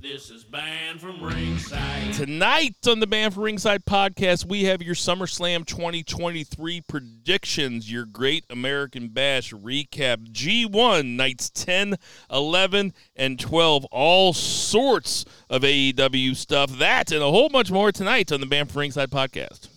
This is Banned from Ringside. Tonight on the Banned from Ringside podcast, we have your SummerSlam 2023 predictions, your Great American Bash recap, G1 nights 10, 11, and 12. All sorts of AEW stuff. That and a whole bunch more tonight on the Banned from Ringside podcast.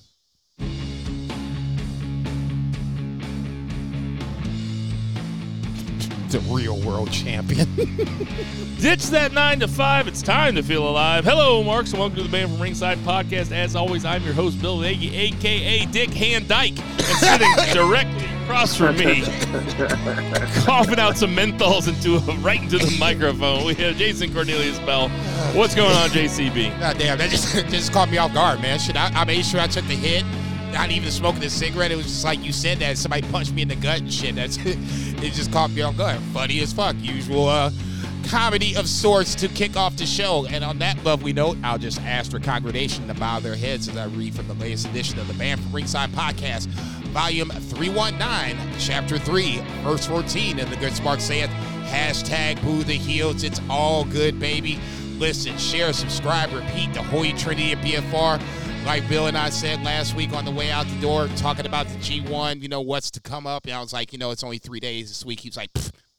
The real world champion. Ditch that nine to five. It's time to feel alive. Hello, Marks, and welcome to the Banned from Ringside podcast. As always, I'm your host, Bill Nagy, aka Dick Hand Dyke, and sitting directly across from me, coughing out some menthols into right into the microphone. We have Jason Cornelius Bell. What's going on, JCB? God damn, that just just caught me off guard, man. Shit, I, I made sure I took the hit. Not even smoking a cigarette. It was just like you said that somebody punched me in the gut and shit. That's it. Just caught me off guard. Funny as fuck. Usual uh, comedy of sorts to kick off the show. And on that lovely note, I'll just ask the congregation to bow their heads as I read from the latest edition of the Banned from Ringside podcast, volume 319, chapter 3, verse 14. And the good spark saith, hashtag boo the heels. It's all good, baby. Listen, share, subscribe, repeat the Holy Trinity of BFR. Like Bill and I said last week on the way out the door, talking about the G1, you know, what's to come up. And I was like, you know, it's only three days this week. He was like,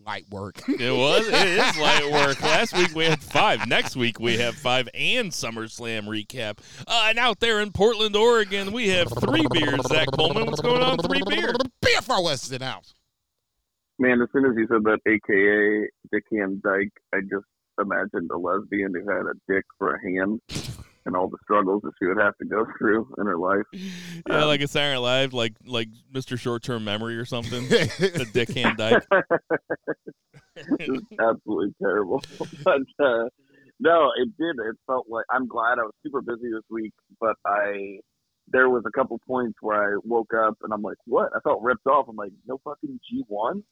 light work. It was. It is light work. Last week we had five. Next week we have five and SummerSlam recap. Uh, and out there in Portland, Oregon, we have three beers. Zach Coleman, what's going on? Three beers. BFR West is in the house. Man, as soon as you said that, aka Dickie Dickhand Dyke, I just imagined a lesbian who had a dick for a hand and all the struggles that she would have to go through in her life. Yeah, like a Saturday Night Live, like like Mr. Short Term Memory or something. the Dick Hand Dyke. Just absolutely terrible. But uh, no, it did. It felt like I'm glad I was super busy this week, but I there was a couple points where I woke up and I'm like, what? I felt ripped off. I'm like, no fucking G1.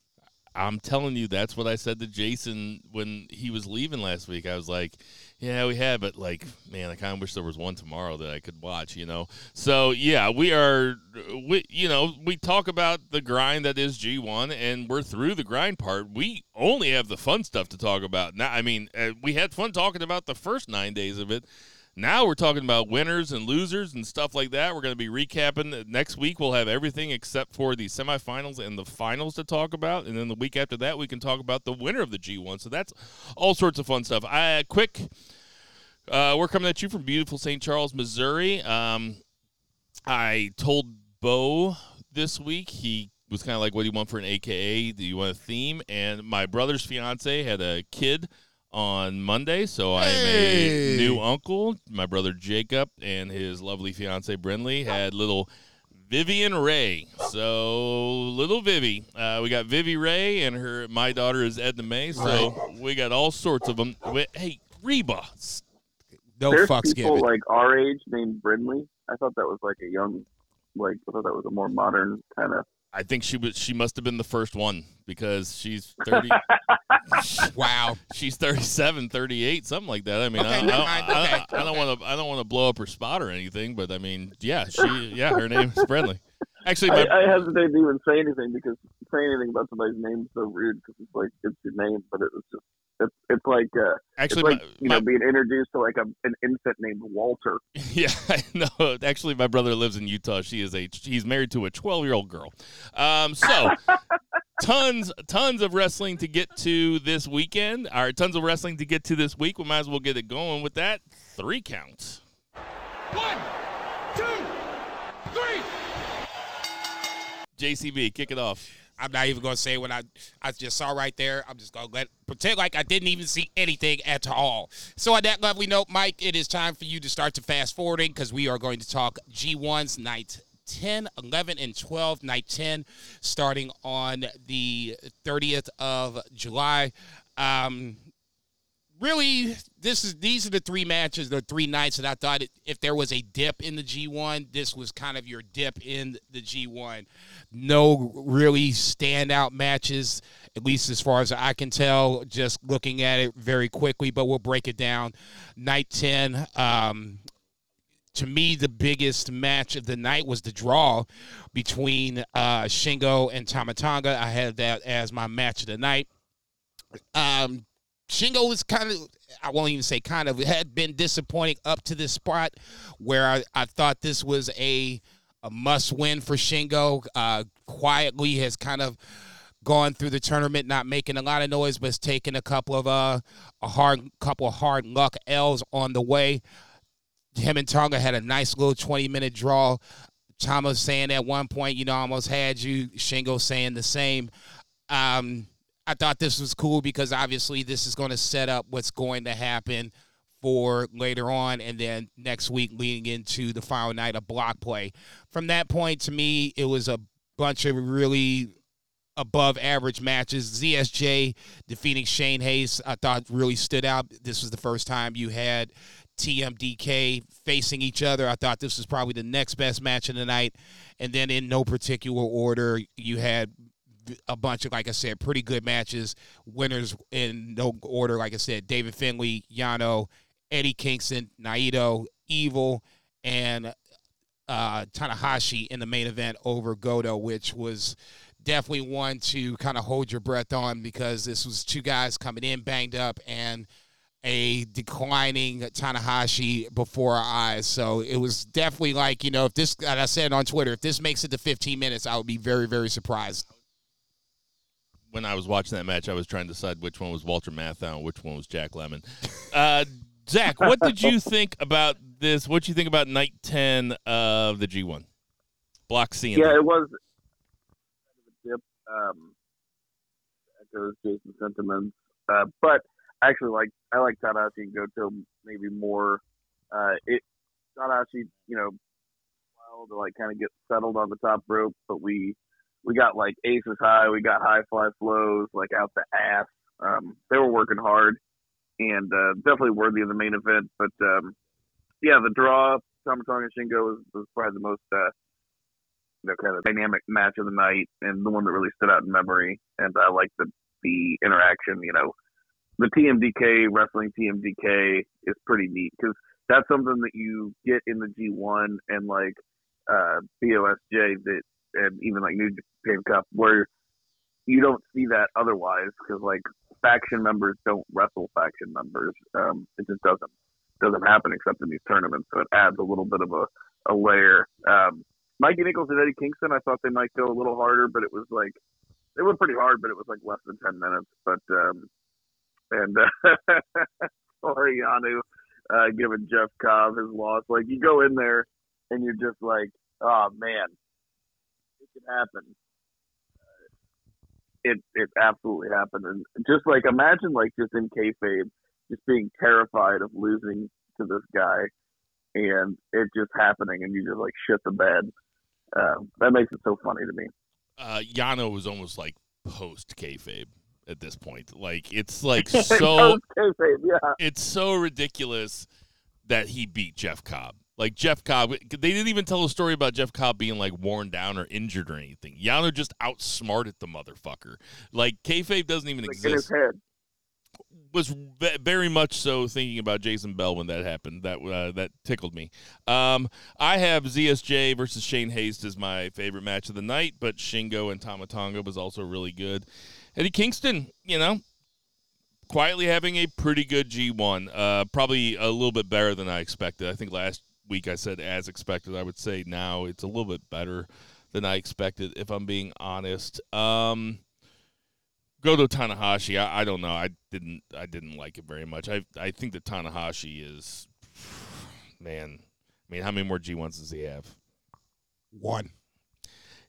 I'm telling you, that's what I said to Jason when he was leaving last week. I was like, yeah, we had, but like, man, I kind of wish there was one tomorrow that I could watch, you know? So, yeah, we are, we, you know, we talk about the grind that is G1, and we're through the grind part. We only have the fun stuff to talk about. Now, I mean, uh, we had fun talking about the first nine days of it. Now we're talking about winners and losers and stuff like that. We're going to be recapping. Next week, we'll have everything except for the semifinals and the finals to talk about. And then the week after that, we can talk about the winner of the G1. So that's all sorts of fun stuff. I, quick, uh, we're coming at you from beautiful St. Charles, Missouri. Um, I told Bo this week, he was kind of like, What do you want for an AKA? Do you want a theme? And my brother's fiance had a kid on Monday, so I am Hey. a new uncle. My brother Jacob and his lovely fiance Brinley had little Vivian Ray. So little Vivi, uh, we got Vivi Ray, and her my daughter is Edna May. So we got all sorts of them. Hey, Reba, s- No There's fucks people given. like our age named Brindley. I thought that was like a young, like I thought that was a more modern kind of. I think she was she must have been the first one because she's 30 wow. she's 37 38 something like that. I mean Okay, I, never I, Okay, I don't want to i don't want to blow up her spot or anything but i mean yeah she yeah her name is friendly. Actually my, I, I hesitate to even say anything because saying anything about somebody's name is so rude because it's like it's your name, but it was just it's it's like uh, actually it's like my, you my- know being introduced to like a, an infant named Walter. yeah i know. Actually my brother lives in utah. She is a he's married to a 12 year old girl. Um so tons tons of wrestling to get to this weekend. Or tons of wrestling to get to this week. We might as well get it going with that. Three counts One, two, three. jcb kick it off I'm not even gonna say what I I just saw right there. I'm just gonna let pretend like I didn't even see anything at all. So on that lovely note, Mike, it is time for you to start to fast forwarding because we are going to talk G1's night 10, 11, and 12. Night 10 starting on the 30th of July. Um, really, this is these are the three matches, the three nights that I thought it, if there was a dip in the G1, this was kind of your dip in the G1. No really standout matches, at least as far as I can tell, just looking at it very quickly, but we'll break it down. Night 10, um, to me, the biggest match of the night was the draw between uh, Shingo and Tama Tonga. I had that as my match of the night. Um, Shingo was kind of, I won't even say kind of, had been disappointing up to this spot where I, I thought this was a, a must win for Shingo. Uh, quietly has kind of gone through the tournament, not making a lot of noise, but taken a couple of uh, a hard couple of hard luck L's on the way. Him and Tonga had a nice little 20 minute draw. Thomas saying at one point, you know, almost had you. Shingo saying the same. Um, I thought this was cool because obviously this is going to set up what's going to happen for later on, and then next week leading into the final night of block play. From that point, to me, it was a bunch of really above average matches. ZSJ defeating Shane Haste, I thought really stood out. This was the first time you had TMDK facing each other. I thought this was probably the next best match of the night. And then in no particular order, you had a bunch of, like I said, pretty good matches. Winners in no order, like I said, David Finlay, Yano, Eddie Kingston, Naito, Evil, and uh, Tanahashi in the main event over Goto, which was definitely one to kind of hold your breath on because this was two guys coming in banged up and a declining Tanahashi before our eyes. So it was definitely like, you know, if this, like I said on Twitter, if this makes it to 15 minutes, I would be very, very surprised. When I was watching that match, I was trying to decide which one was Walter Matthau and which one was Jack Lemmon. Uh, Zach, what did you think about this? What did you think about night 10 of the G1? Block C. Yeah, it was dip. Um, echoes Jason's sentiments, uh, but actually, like I like Tanahashi and Goto maybe more. Uh, it Tanahashi, you know, while to like kind of get settled on the top rope, but we we got like aces high, we got high fly flows like out the ass. Um, they were working hard and uh, definitely worthy of the main event. But um, yeah, the draw, Tama Tonga and Shingo was, was probably the most uh, you know kind of dynamic match of the night and the one that really stood out in memory. And I like the the interaction. You know, the TMDK wrestling TMDK is pretty neat because that's something that you get in the G1 and like uh, BOSJ that and even like New Japan Cup where you don't see that otherwise because like faction members don't wrestle faction members. Um, it just doesn't doesn't happen except in these tournaments. So it adds a little bit of a, a layer. Um, Mikey Nicholls and Eddie Kingston, I thought they might go a little harder, but it was like they went pretty hard, but it was like less than ten minutes. But um, and uh, uh, giving Jeff Cobb his loss. Like you go in there and you're just like, oh man, it could happen. Uh, it it absolutely happened, and just like imagine like just in kayfabe, just being terrified of losing to this guy, and it just happening, and you just like shit the bed. Uh, that makes it so funny to me. Uh, Yano was almost like post kayfabe at this point. Like it's like so kayfabe, yeah. it's so ridiculous that he beat Jeff Cobb. Like Jeff Cobb, they didn't even tell a story about Jeff Cobb being like worn down or injured or anything. Yano just outsmarted the motherfucker. Like kayfabe doesn't even Like in his exist. head. Was very much so thinking about Jason Bell when that happened. That uh, that tickled me. Um, I have ZSJ versus Shane Haste as my favorite match of the night, but Shingo and Tama Tonga was also really good. Eddie Kingston, you know, quietly having a pretty good G1. Uh, probably a little bit better than I expected. I think last week I said as expected. I would say now it's a little bit better than I expected, if I'm being honest. Um, Goto Tanahashi, I, I don't know. I didn't I didn't like it very much. I I think that Tanahashi is man. I mean, how many more G1s does he have? One.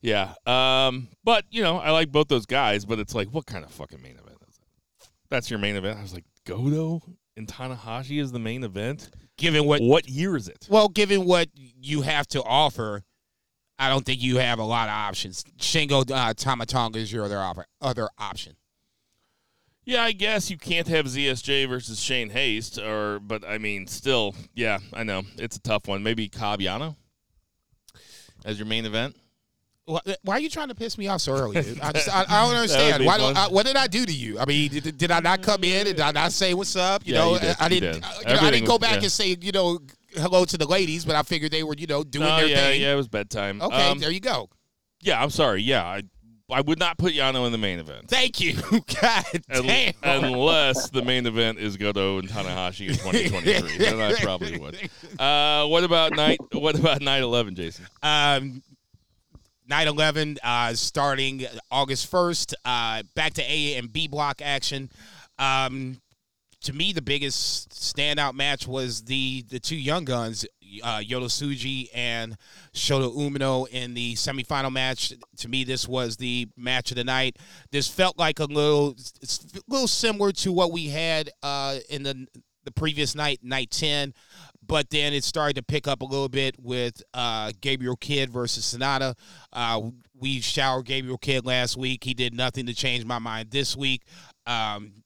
Yeah. Um, but you know, I like both those guys, but it's like, what kind of fucking main event is it? That's your main event. I was like, Goto and Tanahashi is the main event. Given what What year is it? Well, given what you have to offer, I don't think you have a lot of options. Shingo uh, Tamatonga is your other offer, other option. Yeah, I guess you can't have ZSJ versus Shane Haste, or but I mean, still, yeah, I know it's a tough one. Maybe Cobb Yano as your main event. Why, are you trying to piss me off so early? Dude? I, just, I, I don't understand. Why, fun. I, what did I do to you? I mean, did, did I not come in? Did I not say what's up? You Yeah, know, you did. I You didn't. did. uh, you know, I didn't go back yeah. and say you know hello to the ladies, but I figured they were you know doing their yeah, thing. yeah, it was bedtime. Okay, Um, there you go. yeah, I'm sorry. Yeah, I I would not put Yano in the main event. Thank you. God damn. Unless the main event is Goto and Tanahashi in 2023, then I probably would. Uh, what about night? What about night 11, Jason? Um, night 11 uh, starting August 1st. Uh, back to A and B block action. Um, to me, the biggest standout match was the the two young guns, uh, Yota Tsuji and Shota Umino in the semifinal match. To me, this was the match of the night. This felt like a little, it's a little similar to what we had uh, in the the previous night, night ten. But then it started to pick up a little bit with uh, Gabriel Kidd versus Sanada. Uh, we showered Gabriel Kidd last week. He did nothing to change my mind this week. Um,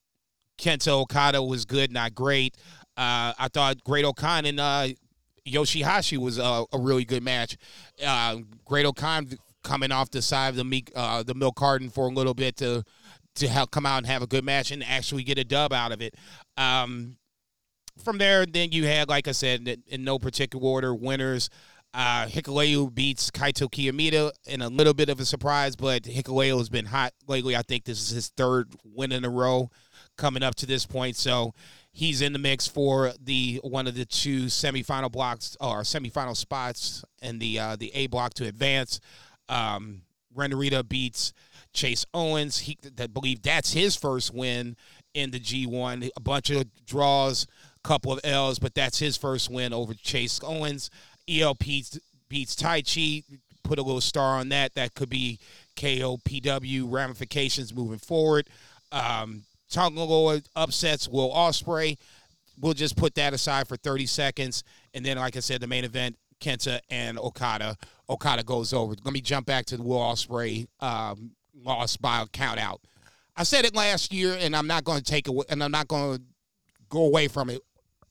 Kenta Okada was good, not great. Uh, I thought Great-O-Khan and uh, Yoshihashi was a, a really good match. Uh, Great-O-Khan coming off the side of the meat, uh, the milk carton for a little bit to to help come out and have a good match and actually get a dub out of it. Um, from there, then you had, like I said, in- no particular order, winners. Uh, beats Kaito Kiyomiya in a little bit of a surprise, but Hikuleo has been hot lately. I think this is his third win in a row coming up to this point. So he's in the mix for the one of the two semifinal blocks or semifinal spots in the uh, the A block to advance. Um, Ren Narita beats Chase Owens. He that believe that's his first win in the G1. A bunch of draws, couple of L's, but that's his first win over Chase Owens. ELP beats Taichi. Put a little star on that. That could be KOPW ramifications moving forward. Um, Tonga upsets Will Ospreay. We'll just put that aside for 30 seconds. And then, like I said, the main event, Kenta and Okada. Okada goes over. Let me jump back to the Will Ospreay um, loss by a count out. I said it last year, and I'm not going to take away, and I'm not going to go away from it.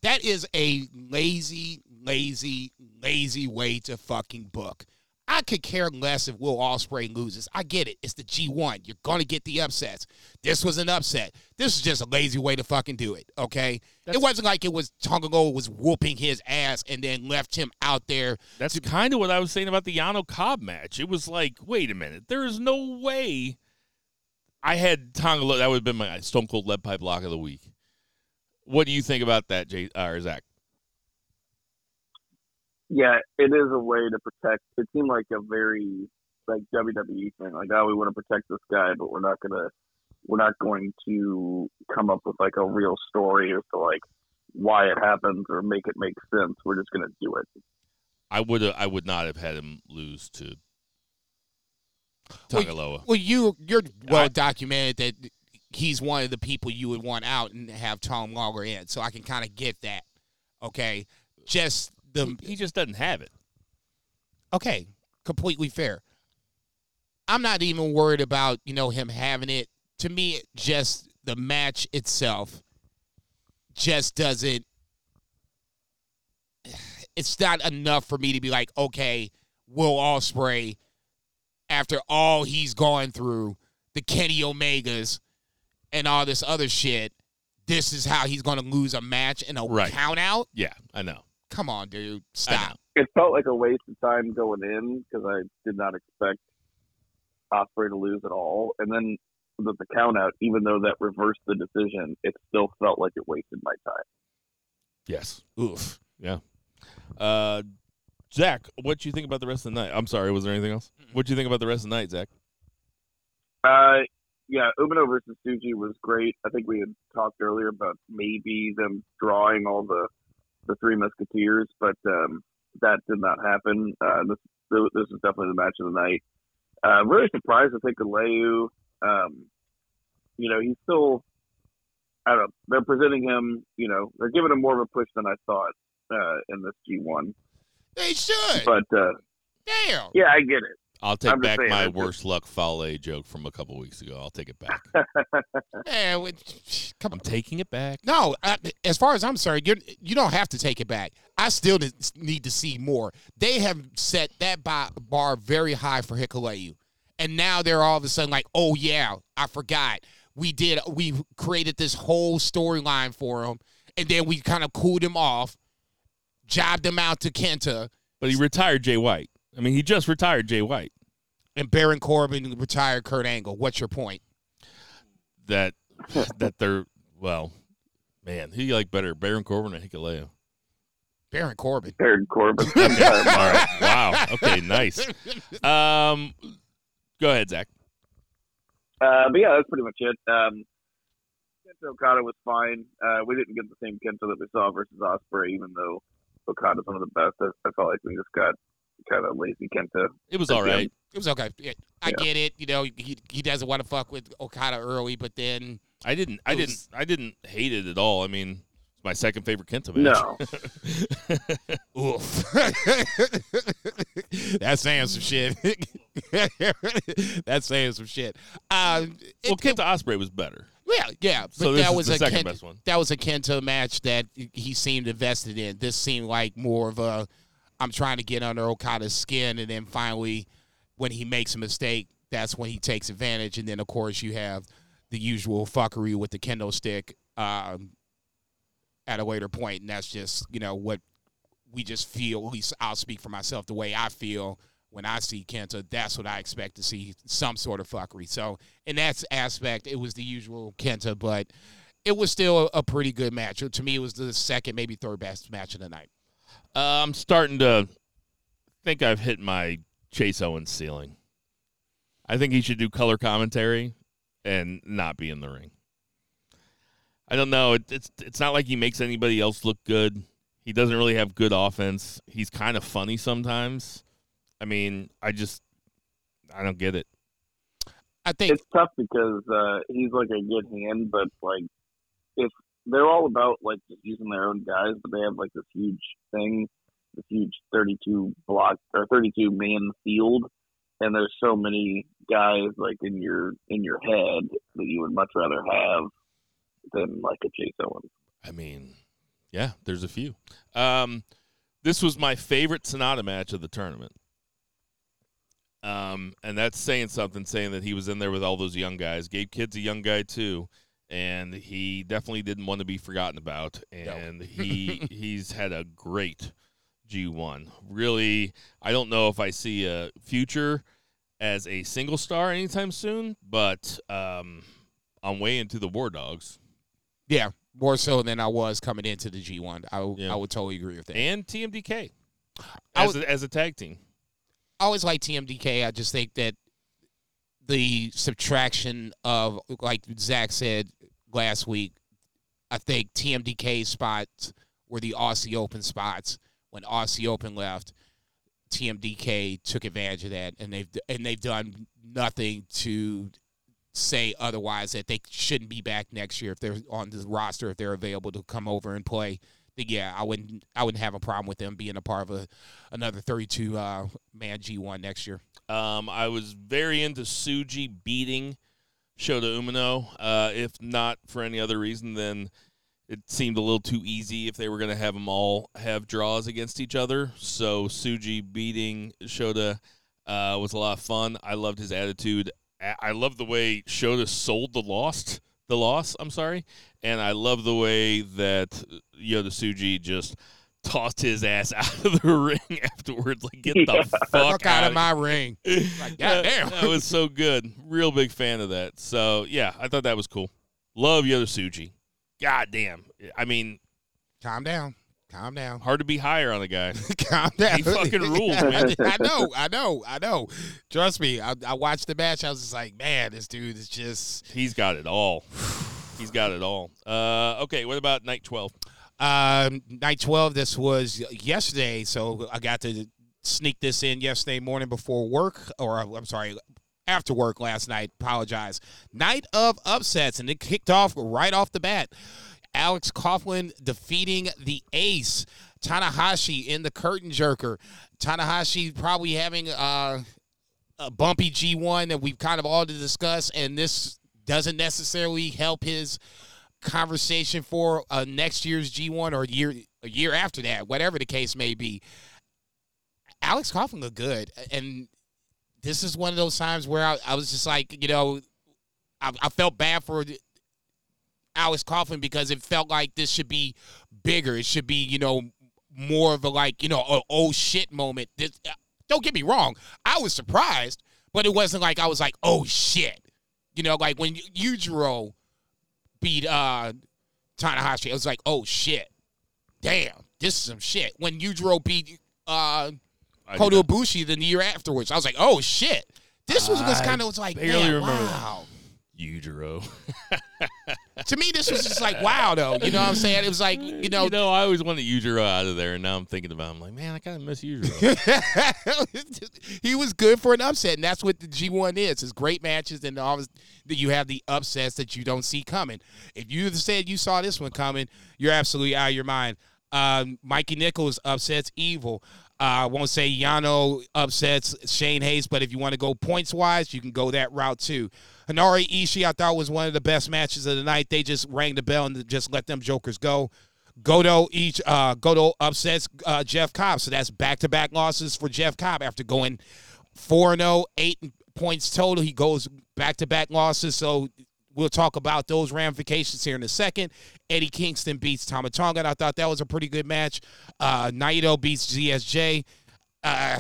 That is a lazy, lazy, lazy way to fucking book. I could care less if Will Ospreay loses. I get it. It's the G1. You're going to get the upsets. This was an upset. This is just a lazy way to fucking do it, okay? it wasn't like it was Tonga was whooping his ass and then left him out there. That's kind of what I was saying about the Yano Cobb match. It was like, wait a minute, there is no way. I had Tonga. Lo that would have been my Stone Cold Lead Pipe Lock of the week. What do you think about that, Jay or Zach? yeah, it is a way to protect. It seemed like a very like WWE thing. Like, oh, we want to protect this guy, but we're not gonna, we're not going to come up with like a real story as to like why it happens or make it make sense. We're just gonna do it. I would I would not have had him lose to Tangaloa. Well, you you're I- well documented that he's one of the people you would want out and have Tom Lawler in, so I can kind of get that. Okay, just the he just doesn't have it. okay, completely fair. I'm not even worried about you know him having it. To me, just the match itself just doesn't. It's not enough for me to be like, okay, Will Ospreay, after all he's gone through, the Kenny Omegas, and all this other shit, this is how he's going to lose a match in a Right. count out. Yeah, I know. Come on, dude, stop. It felt like a waste of time going in because I did not expect Ospreay to lose at all. And then with the count out, even though that reversed the decision, it still felt like it wasted my time. Yes. Oof. Yeah. Uh, Zach, what do you think about the rest of the night? I'm sorry. Was there anything else? What do you think about the rest of the night, Zach? Uh, yeah, Umino versus Tsuji was great. I think we had talked earlier about maybe them drawing all the the three Musketeers, but um, that did not happen. Uh, this this is definitely the match of the night. Uh, really surprised. I think Aleu, um, you know, he's still. I don't know. They're presenting him. You know, they're giving him more of a push than I thought uh, in this G1. They should. But uh, Damn. yeah, I get it. I'll take back saying, my it's just- worst luck Fale joke from a couple weeks ago. I'll take it back. Man, we- come I'm taking it back. No, uh, as far as I'm concerned, you you don't have to take it back. I still need to see more. They have set that bar, bar very high for Hikuleo, and now they're all of a sudden like, oh yeah, I forgot we did we created this whole storyline for him, and then we kind of cooled him off, jobbed him out to Kenta, But he retired Jay White. I mean, he just retired Jay White. and Baron Corbin retired Kurt Angle. What's your point? That that they're well, man, who you like better, Baron Corbin or Hikuleo? Baron Corbin. Baron Corbin. All right. Wow. Okay. Nice. Um, go ahead, Zach. Uh, but yeah, that's pretty much it. Um, Kenta Okada was fine. Uh, we didn't get the same Kenta that we saw versus Ospreay, even though Okada's one of the best. I, I felt like we just got kind of lazy Kenta. It was all right. It was okay. Yeah, I Yeah. get it. You know, he he doesn't want to fuck with Okada early, but then I didn't. I It didn't. I didn't hate it at all. I mean, it's my second favorite Kenta match. No, oof. That's saying some shit. That's saying some shit. Uh, it- well, Kenta Ospreay was better. yeah, yeah, but So that was the a second best one. that was a Kenta match that he seemed invested in. This seemed like more of a I'm trying to get under Okada's skin, and then finally, when he makes a mistake, that's when he takes advantage. And then of course you have the usual fuckery with the kendo stick um, at a later point, and that's just you know what we just feel. At least I'll speak for myself. The way I feel when I see Kenta, that's what I expect to see some sort of fuckery. So in that aspect, it was the usual Kenta, but it was still a, a pretty good match. To me, it was the second, maybe third best match of the night. Uh, I'm starting to think I've hit my Chase Owens ceiling. I think he should do color commentary and not be in the ring. I don't know. It, it's it's not like he makes anybody else look good. He doesn't really have good offense. He's kind of funny sometimes. I mean, I just I don't get it. I think it's tough because uh, he's like a good hand, but like if they're all about like using their own guys, but they have like this huge thing, this huge 32 block or 32 man field, and there's so many guys like in your in your head that you would much rather have than like a Chase Owens. I mean, yeah, there's a few. Um, this was my favorite Sanada match of the tournament. Um, and that's saying something, saying that he was in there with all those young guys. Gabe Kidd's a young guy too, and he definitely didn't want to be forgotten about. And he he's had a great G1. Really, I don't know if I see a future as a single star anytime soon, but um, I'm way into the War Dogs yeah, more so than I was coming into the G1. I, Yeah. I would totally agree with that. and TMDK as was- a, as a tag team. I always like TMDK. I just think that the subtraction of, like Zach said last week, I think TMDK spots were the Aussie Open spots. When Aussie Open left, TMDK took advantage of that, and they've and they've done nothing to say otherwise that they shouldn't be back next year if they're on the roster if they're available to come over and play. Then yeah, I wouldn't I wouldn't have a problem with them being a part of a another 32 uh, man G1 next year. Um, I was very into Tsuji beating Shota Umino. Uh, if not for any other reason, then it seemed a little too easy if they were going to have them all have draws against each other. So Tsuji beating Shota uh, was a lot of fun. I loved his attitude. I loved the way Shota sold the lost the loss. I'm sorry, and I love the way that uh, Yota Tsuji just tossed his ass out of the ring afterwards. Like, get the Yeah. fuck, Fuck out outta of my ring. Like, that, goddamn. that was so good. Real big fan of that. So yeah, I thought that was cool. Love Yota Tsuji. God damn. I mean, Calm down. Calm down. hard to be higher on the guy. Calm down. He fucking rules, man. I know, I know, I know. Trust me. I, I watched the match. I was just like, man, this dude is just. He's got it all. He's got it all. Uh, okay, what about night twelve? Um, night 12, this was yesterday, so I got to sneak this in yesterday morning before work, or I'm sorry, after work last night. Apologize. Night of upsets, and it kicked off right off the bat. Alex Coughlin defeating the ace, Tanahashi in the curtain jerker. Tanahashi probably having uh, a bumpy G1 that we've kind of all discussed, and this doesn't necessarily help his conversation for uh, next year's G1 or year a year after that, whatever the case may be. Alex Coughlin looked good, and this is one of those times where I, I was just like, you know, I, I felt bad for Alex Coughlin because it felt like this should be bigger. It should be, you know, more of a like, you know, a oh shit moment. This, don't get me wrong, I was surprised, but it wasn't like I was like, oh shit. You know, like when Yujiro beat uh Tanahashi, I was like, oh shit. Damn, this is some shit. When Yujiro beat uh Kota Ibushi the year afterwards, I was like, oh shit. This was, was kind of was like, barely man, remember that. Yujiro. To me, this was just like, wow, though. You know what I'm saying? It was like, you know, you know, I always wanted Yujiro out of there, and now I'm thinking about. It. I'm like, man, I kind of miss Yujiro. he was good for an upset, and that's what the G1 is. It's great matches, and always that you have the upsets that you don't see coming. If you said you saw this one coming, you're absolutely out of your mind. Um, Mikey Nicholls upsets Evil. Uh, I won't say Yano upsets Shane Haste, but if you want to go points wise, you can go that route too. Henare Ishii, I thought was one of the best matches of the night. They just rang the bell and just let them jokers go. Goto each uh, Goto upsets uh, Jeff Cobb, so that's back to back losses for Jeff Cobb after going 4 0, eight points total. He goes back to back losses, so we'll talk about those ramifications here in a second. Eddie Kingston beats Tamatonga, and I thought that was a pretty good match. Uh, Naito beats ZSJ. Uh,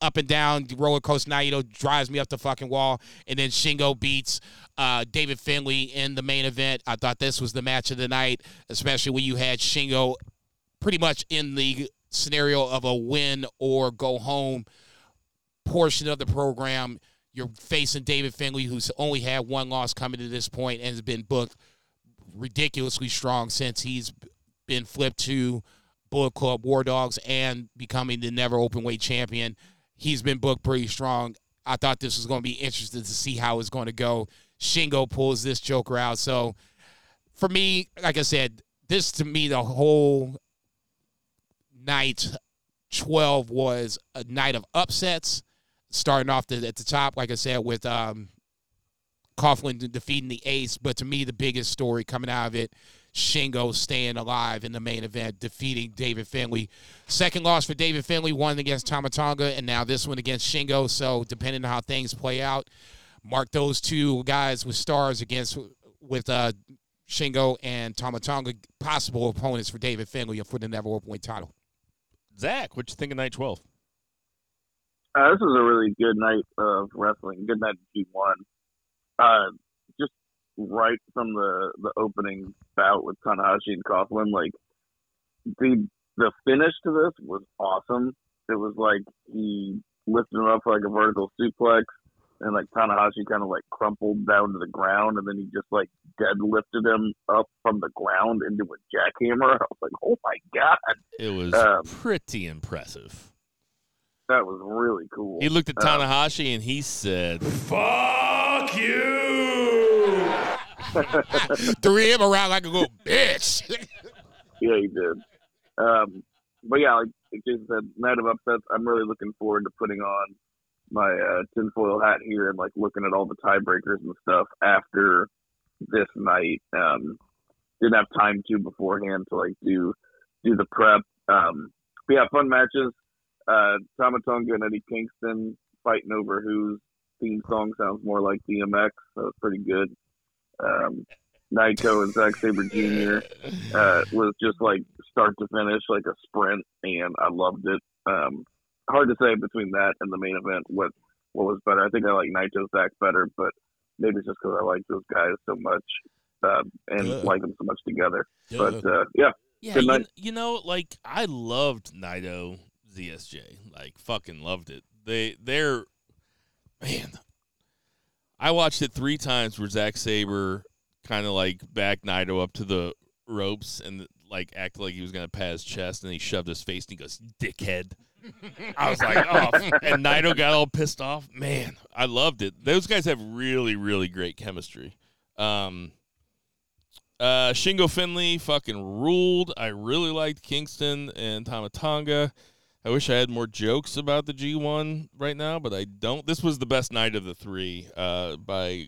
up and down, roller coaster Naito drives me up the fucking wall, and then Shingo beats uh, David Finlay in the main event. I thought this was the match of the night, especially when you had Shingo pretty much in the scenario of a win or go home portion of the program. You're facing David Finlay, who's only had one loss coming to this point and has been booked ridiculously strong since he's been flipped to Bullet Club War Dogs and becoming the never open weight champion. He's been booked pretty strong. I thought this was going to be interesting to see how it's going to go. Shingo pulls this Joker out. So for me, like I said, this to me, the whole night 12 was a night of upsets. Starting off the, at the top, like I said, with um, Coughlin defeating the ace. But to me, the biggest story coming out of it, Shingo staying alive in the main event, defeating David Finlay. Second loss for David Finlay, one against Tamatonga, and now this one against Shingo. So depending on how things play out, mark those two guys with stars against with uh, Shingo and Tamatonga, possible opponents for David Finlay for the never open weight title. Zach, what you think of night twelve? Uh, this was a really good night of wrestling. Good night of G1. Uh, just right from the the opening bout with Tanahashi and Coughlin, like the the finish to this was awesome. It was like he lifted him up for like a vertical suplex, and like Tanahashi kind of like crumpled down to the ground, and then he just like deadlifted him up from the ground into a jackhammer. I was like, oh my god, It was Um, pretty impressive. That was really cool. He looked at Um, Tanahashi and he said, Fuck you! Threw him around like a little bitch. Yeah, he did. Um, but yeah, like like Jason said, night of upsets. I'm really looking forward to putting on my uh, tinfoil hat here and like looking at all the tiebreakers and stuff after this night. Um, didn't have time to beforehand to like do do the prep. Um, but yeah, fun matches. Uh, Tamatonga and Eddie Kingston fighting over whose theme song sounds more like DMX. So it's pretty good. Um, Naito and Zack Sabre Jr. Uh, was just like start to finish, like a sprint, and I loved it. Um, hard to say between that and the main event what what was better. I think I like Naito Zack better, but maybe it's just because I like those guys so much uh, and Duh. like them so much together. Duh. But uh, yeah, Yeah, you, you know, like I loved Naito ZSJ. Like fucking loved it. They they're man. I watched it three times where Zack Sabre kind of like backed Naito up to the ropes and like acted like he was gonna pat his chest and he shoved his face and he goes, Dickhead. I was like, oh and Naito got all pissed off. Man, I loved it. Those guys have really, really great chemistry. Um uh, Shingo Finlay fucking ruled. I really liked Kingston and Tamatonga. I wish I had more jokes about the G1 right now, but I don't. This was the best night of the three uh, by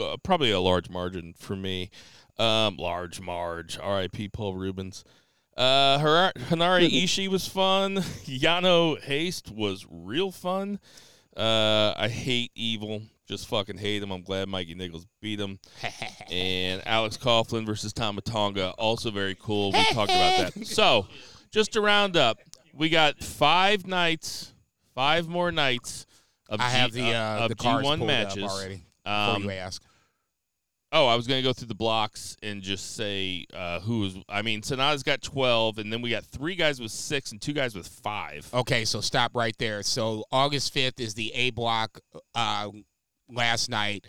uh, probably a large margin for me. Um, large marge. R.I.P. Paul Reubens. Uh, Henare Ishii was fun. Yano Haste was real fun. Uh, I hate Evil. Just fucking hate him. I'm glad Mikey Nicholls beat him. and Alex Coughlin versus Tama Tonga, also very cool. We talked about that. So, just to round up, we got five nights, five more nights of I G- have the uh, of the cards G1 pulled matches already. Before Um, you ask. Oh, I was going to go through the blocks and just say uh, who's. I mean, Sanada's got 12, and then we got three guys with six and two guys with five. Okay, so stop right there. So August fifth is the A block. Uh, last night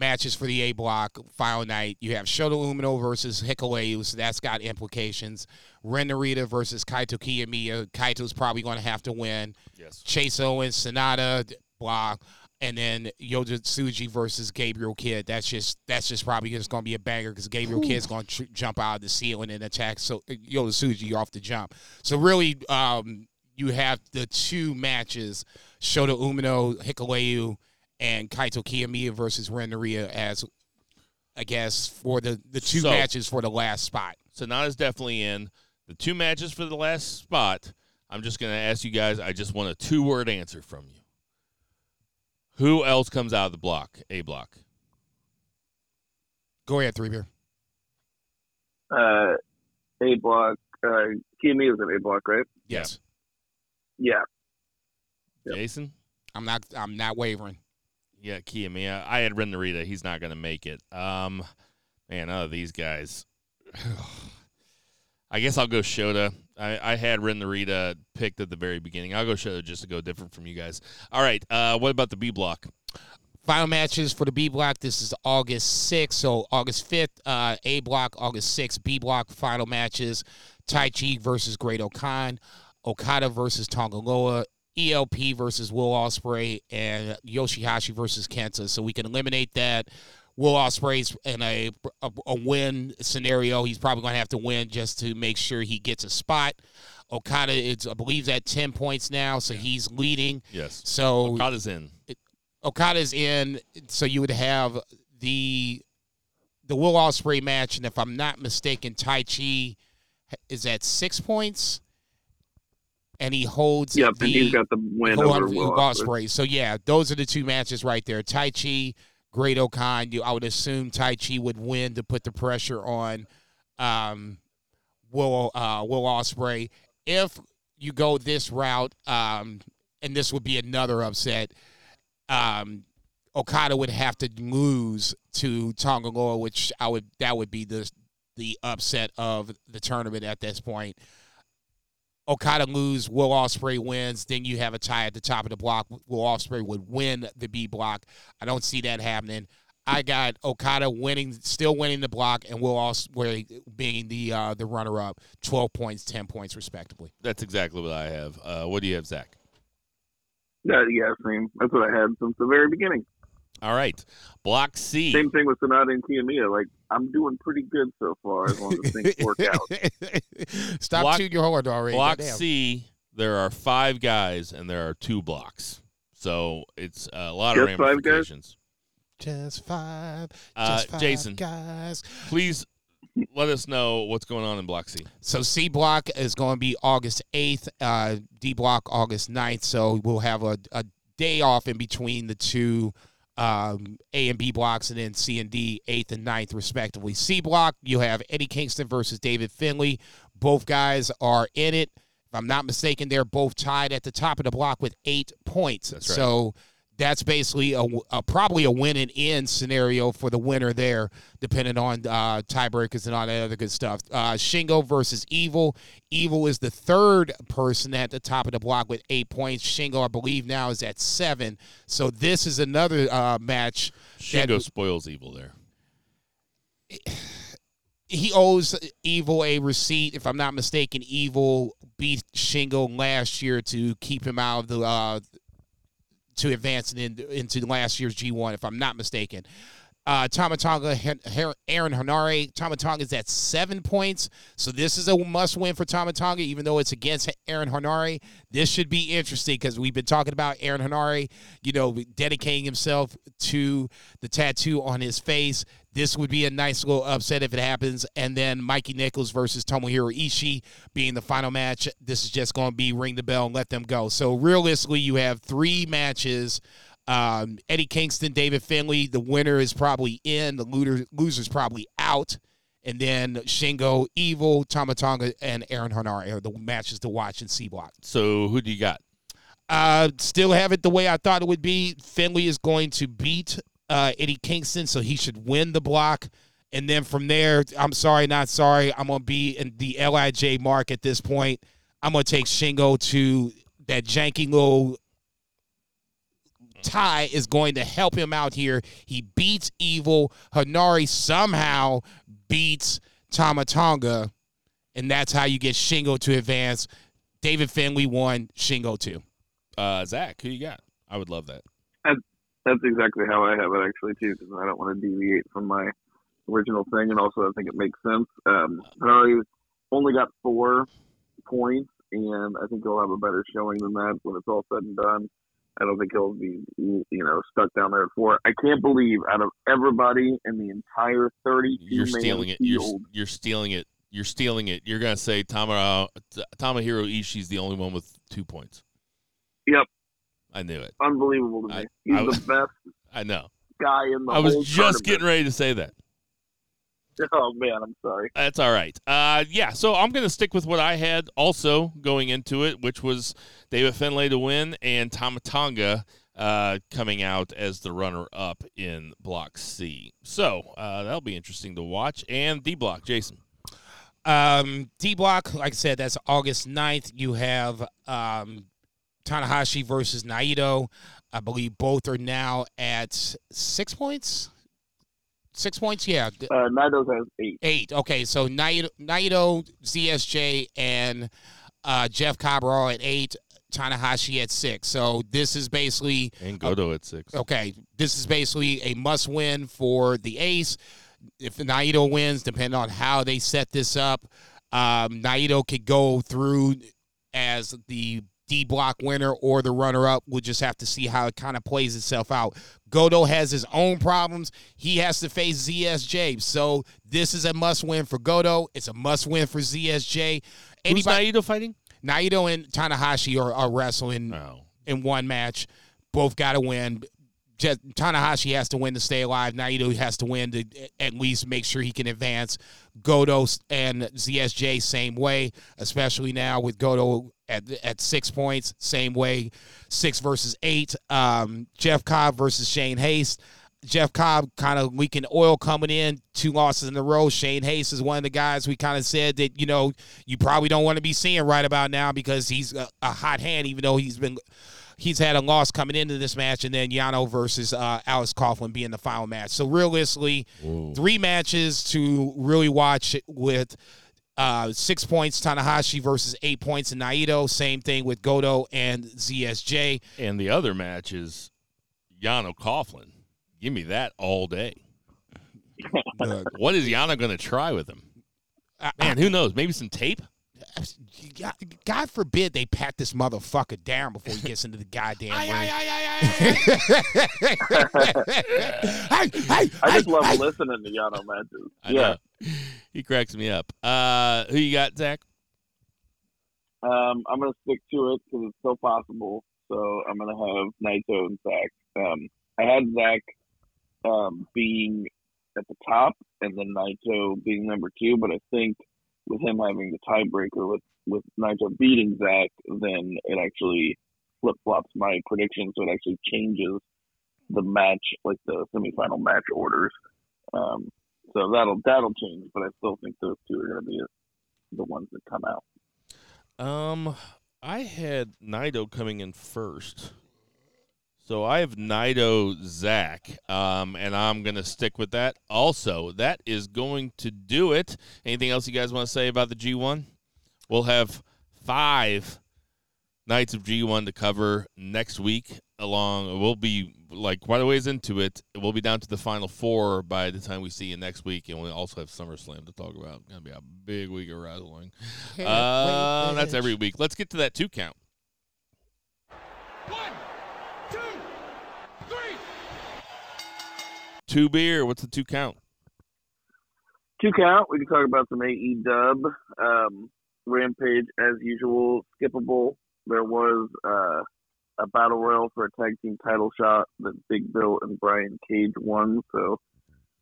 matches for the A block final night. You have Shota Umino versus Hikuleo, so that's got implications. Ren Narita versus Kaito Kiyomiya. Kaito's probably going to have to win. Yes. Chase Owens, Sanada, blah, and then Yota Tsuji versus Gabriel Kidd. That's just that's just probably just going to be a banger because Gabriel Kidd's going to tr- jump out of the ceiling and attack so Yota Tsuji off the jump. So really, um, you have the two matches: Shota Umino, Hikuleo, and Kaito Kiyomiya versus Ren Narita as. I guess for the the two So- matches for the last spot. So Sanada's definitely in. The two matches for the last spot, I'm just going to ask you guys. I just want a two word answer from you. Who else comes out of the block? A block. Go ahead, three beer. Uh, A block. Uh, Kiyomiya was an A block, right? Yes, Yeah. Yep. Jason? I'm not. I'm not wavering. Yeah, Kiyomiya. I had Ren Narita. He's not going to make it. Um, man, oh, these guys. I guess I'll go Shota. I, I had Ren Narita picked at the very beginning. I'll go Shota just to go different from you guys. All right. Uh, what about the B block? Final matches for the B block. This is August 6th. So August 5th, uh, A block, August 6th, B block final matches. Taichi versus Great-O-Khan, Okada versus Tongaloa, ELP versus Will Ospreay, and Yoshihashi versus Kenta. So we can eliminate that. Will Ospreay's in a, a, a win scenario. He's probably going to have to win just to make sure he gets a spot. Okada is, I believe, at 10 points now, so he's leading. Yes. So Okada's in. Okada's in, so you would have the the Will Osprey match, and if I'm not mistaken, Taichi is at six points, and he holds Yep. the and he's got the win over Will Osprey. Ospreay. So yeah, those are the two matches right there. Tai Chi, Great-O-Khan. You, I would assume Taichi would win to put the pressure on um, Will uh, Will Ospreay. If you go this route, um, and this would be another upset, um, Okada would have to lose to Tongaloa, which I would that would be the the upset of the tournament at this point. Okada lose, Will Ospreay wins, then you have a tie at the top of the block. Will Ospreay would win the B block. I don't see that happening. I got Okada winning, still winning the block, and Will Ospreay being the uh, the runner up, twelve points, ten points respectively. That's exactly what I have. Uh, what do you have, Zach? Yeah, yeah, same. That's what I had since the very beginning. All right. Block C. Same thing with Sanada and Kiyomiya. Like I'm doing pretty good so far as long as things work out. Stop Block- tooting your horn already. Block Goddamn. C, there are five guys and there are two blocks. So it's a lot of Just five guys? ramifications. Just five. Uh, Just five Jason. guys. Please let us know what's going on in Block C. So C block is going to be August 8th, uh, D block August 9th. So we'll have a, a day off in between the two um, A and B blocks, and then C and D, 8th and ninth, respectively. C block, you have Eddie Kingston versus David Finlay. Both guys are in it. If I'm not mistaken, they're both tied at the top of the block with eight points. That's right. So that's basically a, a- probably a win and in scenario for the winner there, depending on uh, tiebreakers and all that other good stuff. Uh, Shingo versus Evil. Evil is the third person at the top of the block with eight points. Shingo, I believe, now is at seven. So this is another uh, match. that- Shingo spoils evil there. he owes Evil a receipt. If I'm not mistaken, Evil beat Shingo last year to keep him out of the uh, to advance in, into last year's G1. If I'm not mistaken, uh, Her- Aaron Henare. Tamatonga is at seven points, so this is a must-win for Tamatonga, even though it's against Aaron Henare. This should be interesting because we've been talking about Aaron Henare, you know, dedicating himself to the tattoo on his face. This would be a nice little upset if it happens. And then Mikey Nicholls versus Tomohiro Ishii being the final match. This is just going to be ring the bell and let them go. So realistically, you have three matches. Um, Eddie Kingston, David Finlay. The winner is probably in. The loser loser's probably out. And then Shingo, Evil, Tamatonga, and Aaron Henare are the matches to watch in C Block. So who do you got? Uh, still have it the way I thought it would be. Finlay is going to beat uh, Eddie Kingston, so he should win the block. And then from there, I'm sorry, not sorry. I'm gonna be in the Lij mark at this point. I'm gonna take Shingo to that janky little tie is going to help him out here. He beats Evil. Henare somehow beats Tama Tonga, and that's how you get Shingo to advance. David Finlay won. Shingo two. Uh, Zach, who you got? I would love that. That's exactly how I have it actually too, because I don't want to deviate from my original thing, and also I think it makes sense. Um, Ferrari only got four points, and I think he'll have a better showing than that when it's all said and done. I don't think he'll be, you know, stuck down there at four. I can't believe out of everybody in the entire thirty, You're stealing it. You're, you're stealing it. You're stealing it. You're gonna say Tama Tomohiro Ishii's the only one with two points. Yep. I knew it. unbelievable to I- me. He's I- the best I know. guy in the I was whole just getting ready to say that. Oh man, I'm sorry. That's all right. Uh, yeah, so I'm going to stick with what I had also going into it, which was David Finlay to win and Tama Tonga uh, coming out as the runner up in Block C. So uh, that'll be interesting to watch. And D Block, Jason. Um, D block, like I said, that's August 9th. You have um, Tanahashi versus Naito. I believe both are now at six points. Six points, yeah. D- Uh, Naito's has eight. Eight. Okay, so Naito, Naito ZSJ, and uh, Jeff Cobb are all at eight. Tanahashi at six. So this is basically And Goto at six. Okay, this is basically a must win for the Ace. If Naito wins, depending on how they set this up, um, Naito could go through as the D block winner or the runner up. We'll just have to see how it kind of plays itself out. Goto has his own problems. He has to face ZSJ. So this is a must win for Goto. It's a must win for ZSJ. Who's Naito fighting? Naito and Tanahashi are, are wrestling No. in one match. Both got to win. Just, Tanahashi has to win to stay alive. Naito has to win to at least make sure he can advance. Goto and ZSJ same way, especially now with Goto at at six points, same way, six versus eight. Um, Jeff Cobb versus Shane Haste. Jeff Cobb kind of leaking oil coming in, two losses in a row. Shane Haste is one of the guys we kind of said that, you know, you probably don't want to be seeing right about now because he's a, a hot hand, even though he's been he's had a loss coming into this match, and then Yano versus uh, Alex Coughlin being the final match. So realistically, three matches to really watch with uh, six points Tanahashi versus eight points in Naito. Same thing with Goto and ZSJ. And the other match is Yano Coughlin. Give me that all day. What is Yano going to try with him? Man, who knows? Maybe some tape? God, forbid they pat this motherfucker down before he gets into the goddamn ring. I just love listening to Yano matches. I yeah. know. He cracks me up. Uh, who you got, Zach? Um, I'm gonna stick to it because it's still possible. So I'm gonna have Naito and Zach. Um, I had Zach um, being at the top and then Naito being number two, but I think with him having the tiebreaker with with Naito beating Zach, then it actually flip flops my prediction, so it actually changes the match, like the semifinal match orders. Um, so that'll that'll change, but I still think those two are gonna be the ones that come out. Um, I had Naito coming in first. So I have Naito Zach, um, and I'm going to stick with that. Also, that is going to do it. Anything else you guys want to say about the G1? We'll have five nights of G1 to cover next week. Along, we'll be like quite a ways into it. We'll be down to the final four by the time we see you next week, and we also have SummerSlam to talk about. It's Gonna be a big week of wrestling. Uh, that's every week. Let's get to that two count. One, two, three. Two beer. What's the two count? Two count. We can talk about some AE dub. Um, Rampage, as usual, skippable. There was uh, a battle royal for a tag team title shot that Big Bill and Brian Cage won. So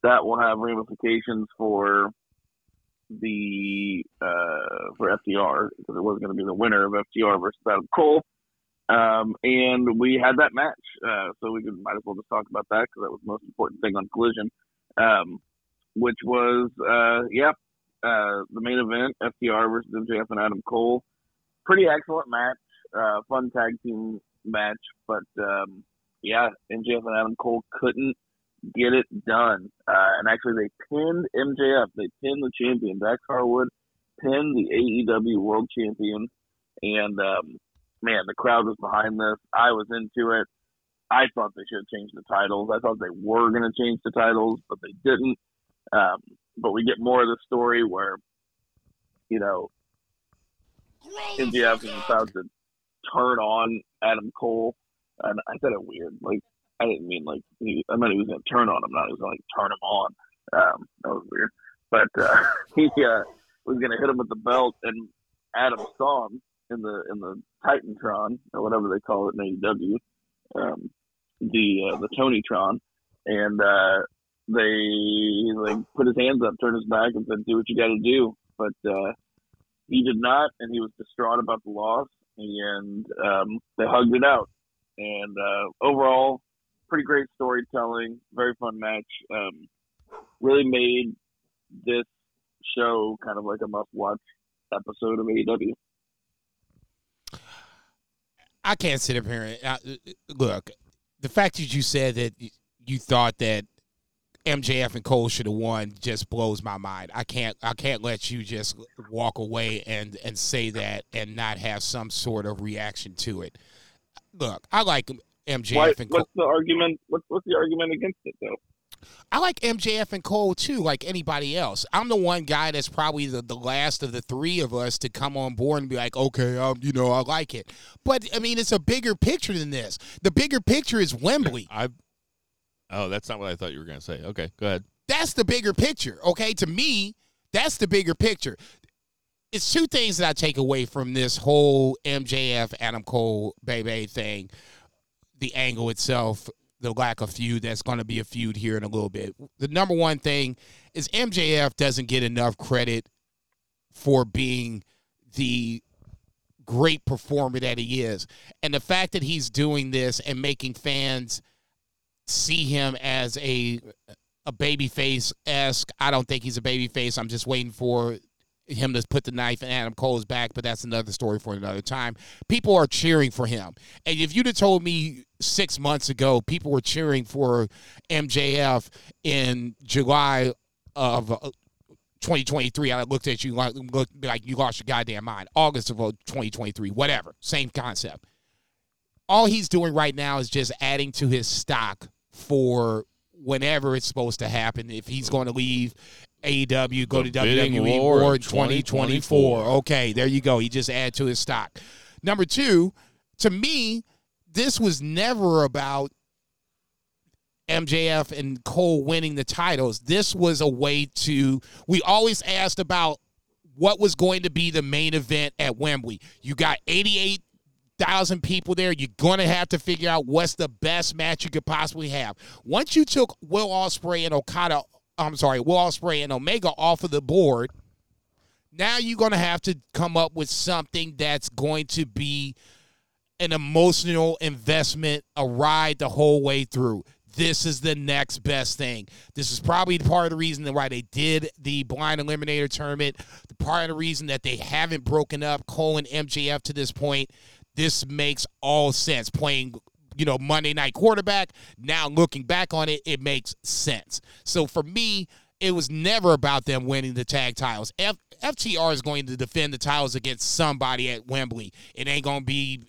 that will have ramifications for the uh, for FTR because it wasn't going to be the winner of FTR versus Adam Cole. Um, and we had that match, uh, so we could might as well just talk about that because that was the most important thing on Collision. Um, which was uh yeah uh the main event FTR versus MJF and Adam Cole. Pretty excellent match uh fun tag team match but um yeah MJF and Adam Cole couldn't get it done. Uh and actually they pinned MJF they pinned the champion Dax Harwood pinned the AEW world champion. And um man the crowd was behind this I was into it I thought they should have changed the titles. I thought they were going to change the titles, but they didn't. Um, but we get more of the story where, you know, MJF is about to turn on Adam Cole, and I said it weird. Like I didn't mean like he, I meant he was going to turn on him, not he was going to like turn him on. Um, that was weird. But uh, he uh, was going to hit him with the belt, and Adam saw him in the in the Titantron or whatever they call it in AEW, um, the uh, the Tonytron, and uh, they like put his hands up, turned his back, and said, "Do what you got to do." But uh, he did not, and he was distraught about the loss, and um, they hugged it out. And uh, overall, pretty great storytelling, very fun match. Um, really made this show kind of like a must-watch episode of AEW. I can't sit up here and uh, look. The fact that you said that you thought that MJF and Cole should have won just blows my mind. I can't I can't let you just walk away and and say that and not have some sort of reaction to it. Look, I like MJF Why, and Cole. what's the argument? What's, what's the argument against it, though? I like MJF and Cole too, like anybody else. I'm the one guy that's probably the, the last of the three of us to come on board and be like, okay, um, you know, I like it. But I mean, it's a bigger picture than this. The bigger picture is Wembley. I. Oh, that's not what I thought you were going to say. Okay, go ahead. That's the bigger picture. Okay, to me, that's the bigger picture. It's two things that I take away from this whole MJF Adam Cole baby thing. The angle itself, the lack of feud that's going to be a feud here in a little bit. The number one thing is MJF doesn't get enough credit for being the great performer that he is. And the fact that he's doing this and making fans see him as a a babyface esque. I don't think he's a babyface. I'm just waiting for him to put the knife in Adam Cole's back, but that's another story for another time. People are cheering for him. And if you'd have told me six months ago people were cheering for MJF in July of uh, 2023, I looked at you like, looked like you lost your goddamn mind. August of uh, 2023, whatever. Same concept. All he's doing right now is just adding to his stock for whenever it's supposed to happen. If he's going to leave AEW, go The to WWE war War in 2024. Okay, there you go. He just add to his stock. Number two, to me, this was never about MJF and Cole winning the titles. This was a way to. We always asked about what was going to be the main event at Wembley. You got 88,000 people there. You're going to have to figure out what's the best match you could possibly have. Once you took Will Ospreay and Okada, I'm sorry, Will Ospreay and Omega off of the board, now you're going to have to come up with something that's going to be an emotional investment, a ride the whole way through. This is the next best thing. This is probably part of the reason why they did the blind eliminator tournament. The part of the reason that they haven't broken up Cole and MJF to this point. This makes all sense. Playing, you know, Monday night quarterback. Now looking back on it, it makes sense. So for me, it was never about them winning the tag titles. F- FTR is going to defend the titles against somebody at Wembley. It ain't going to be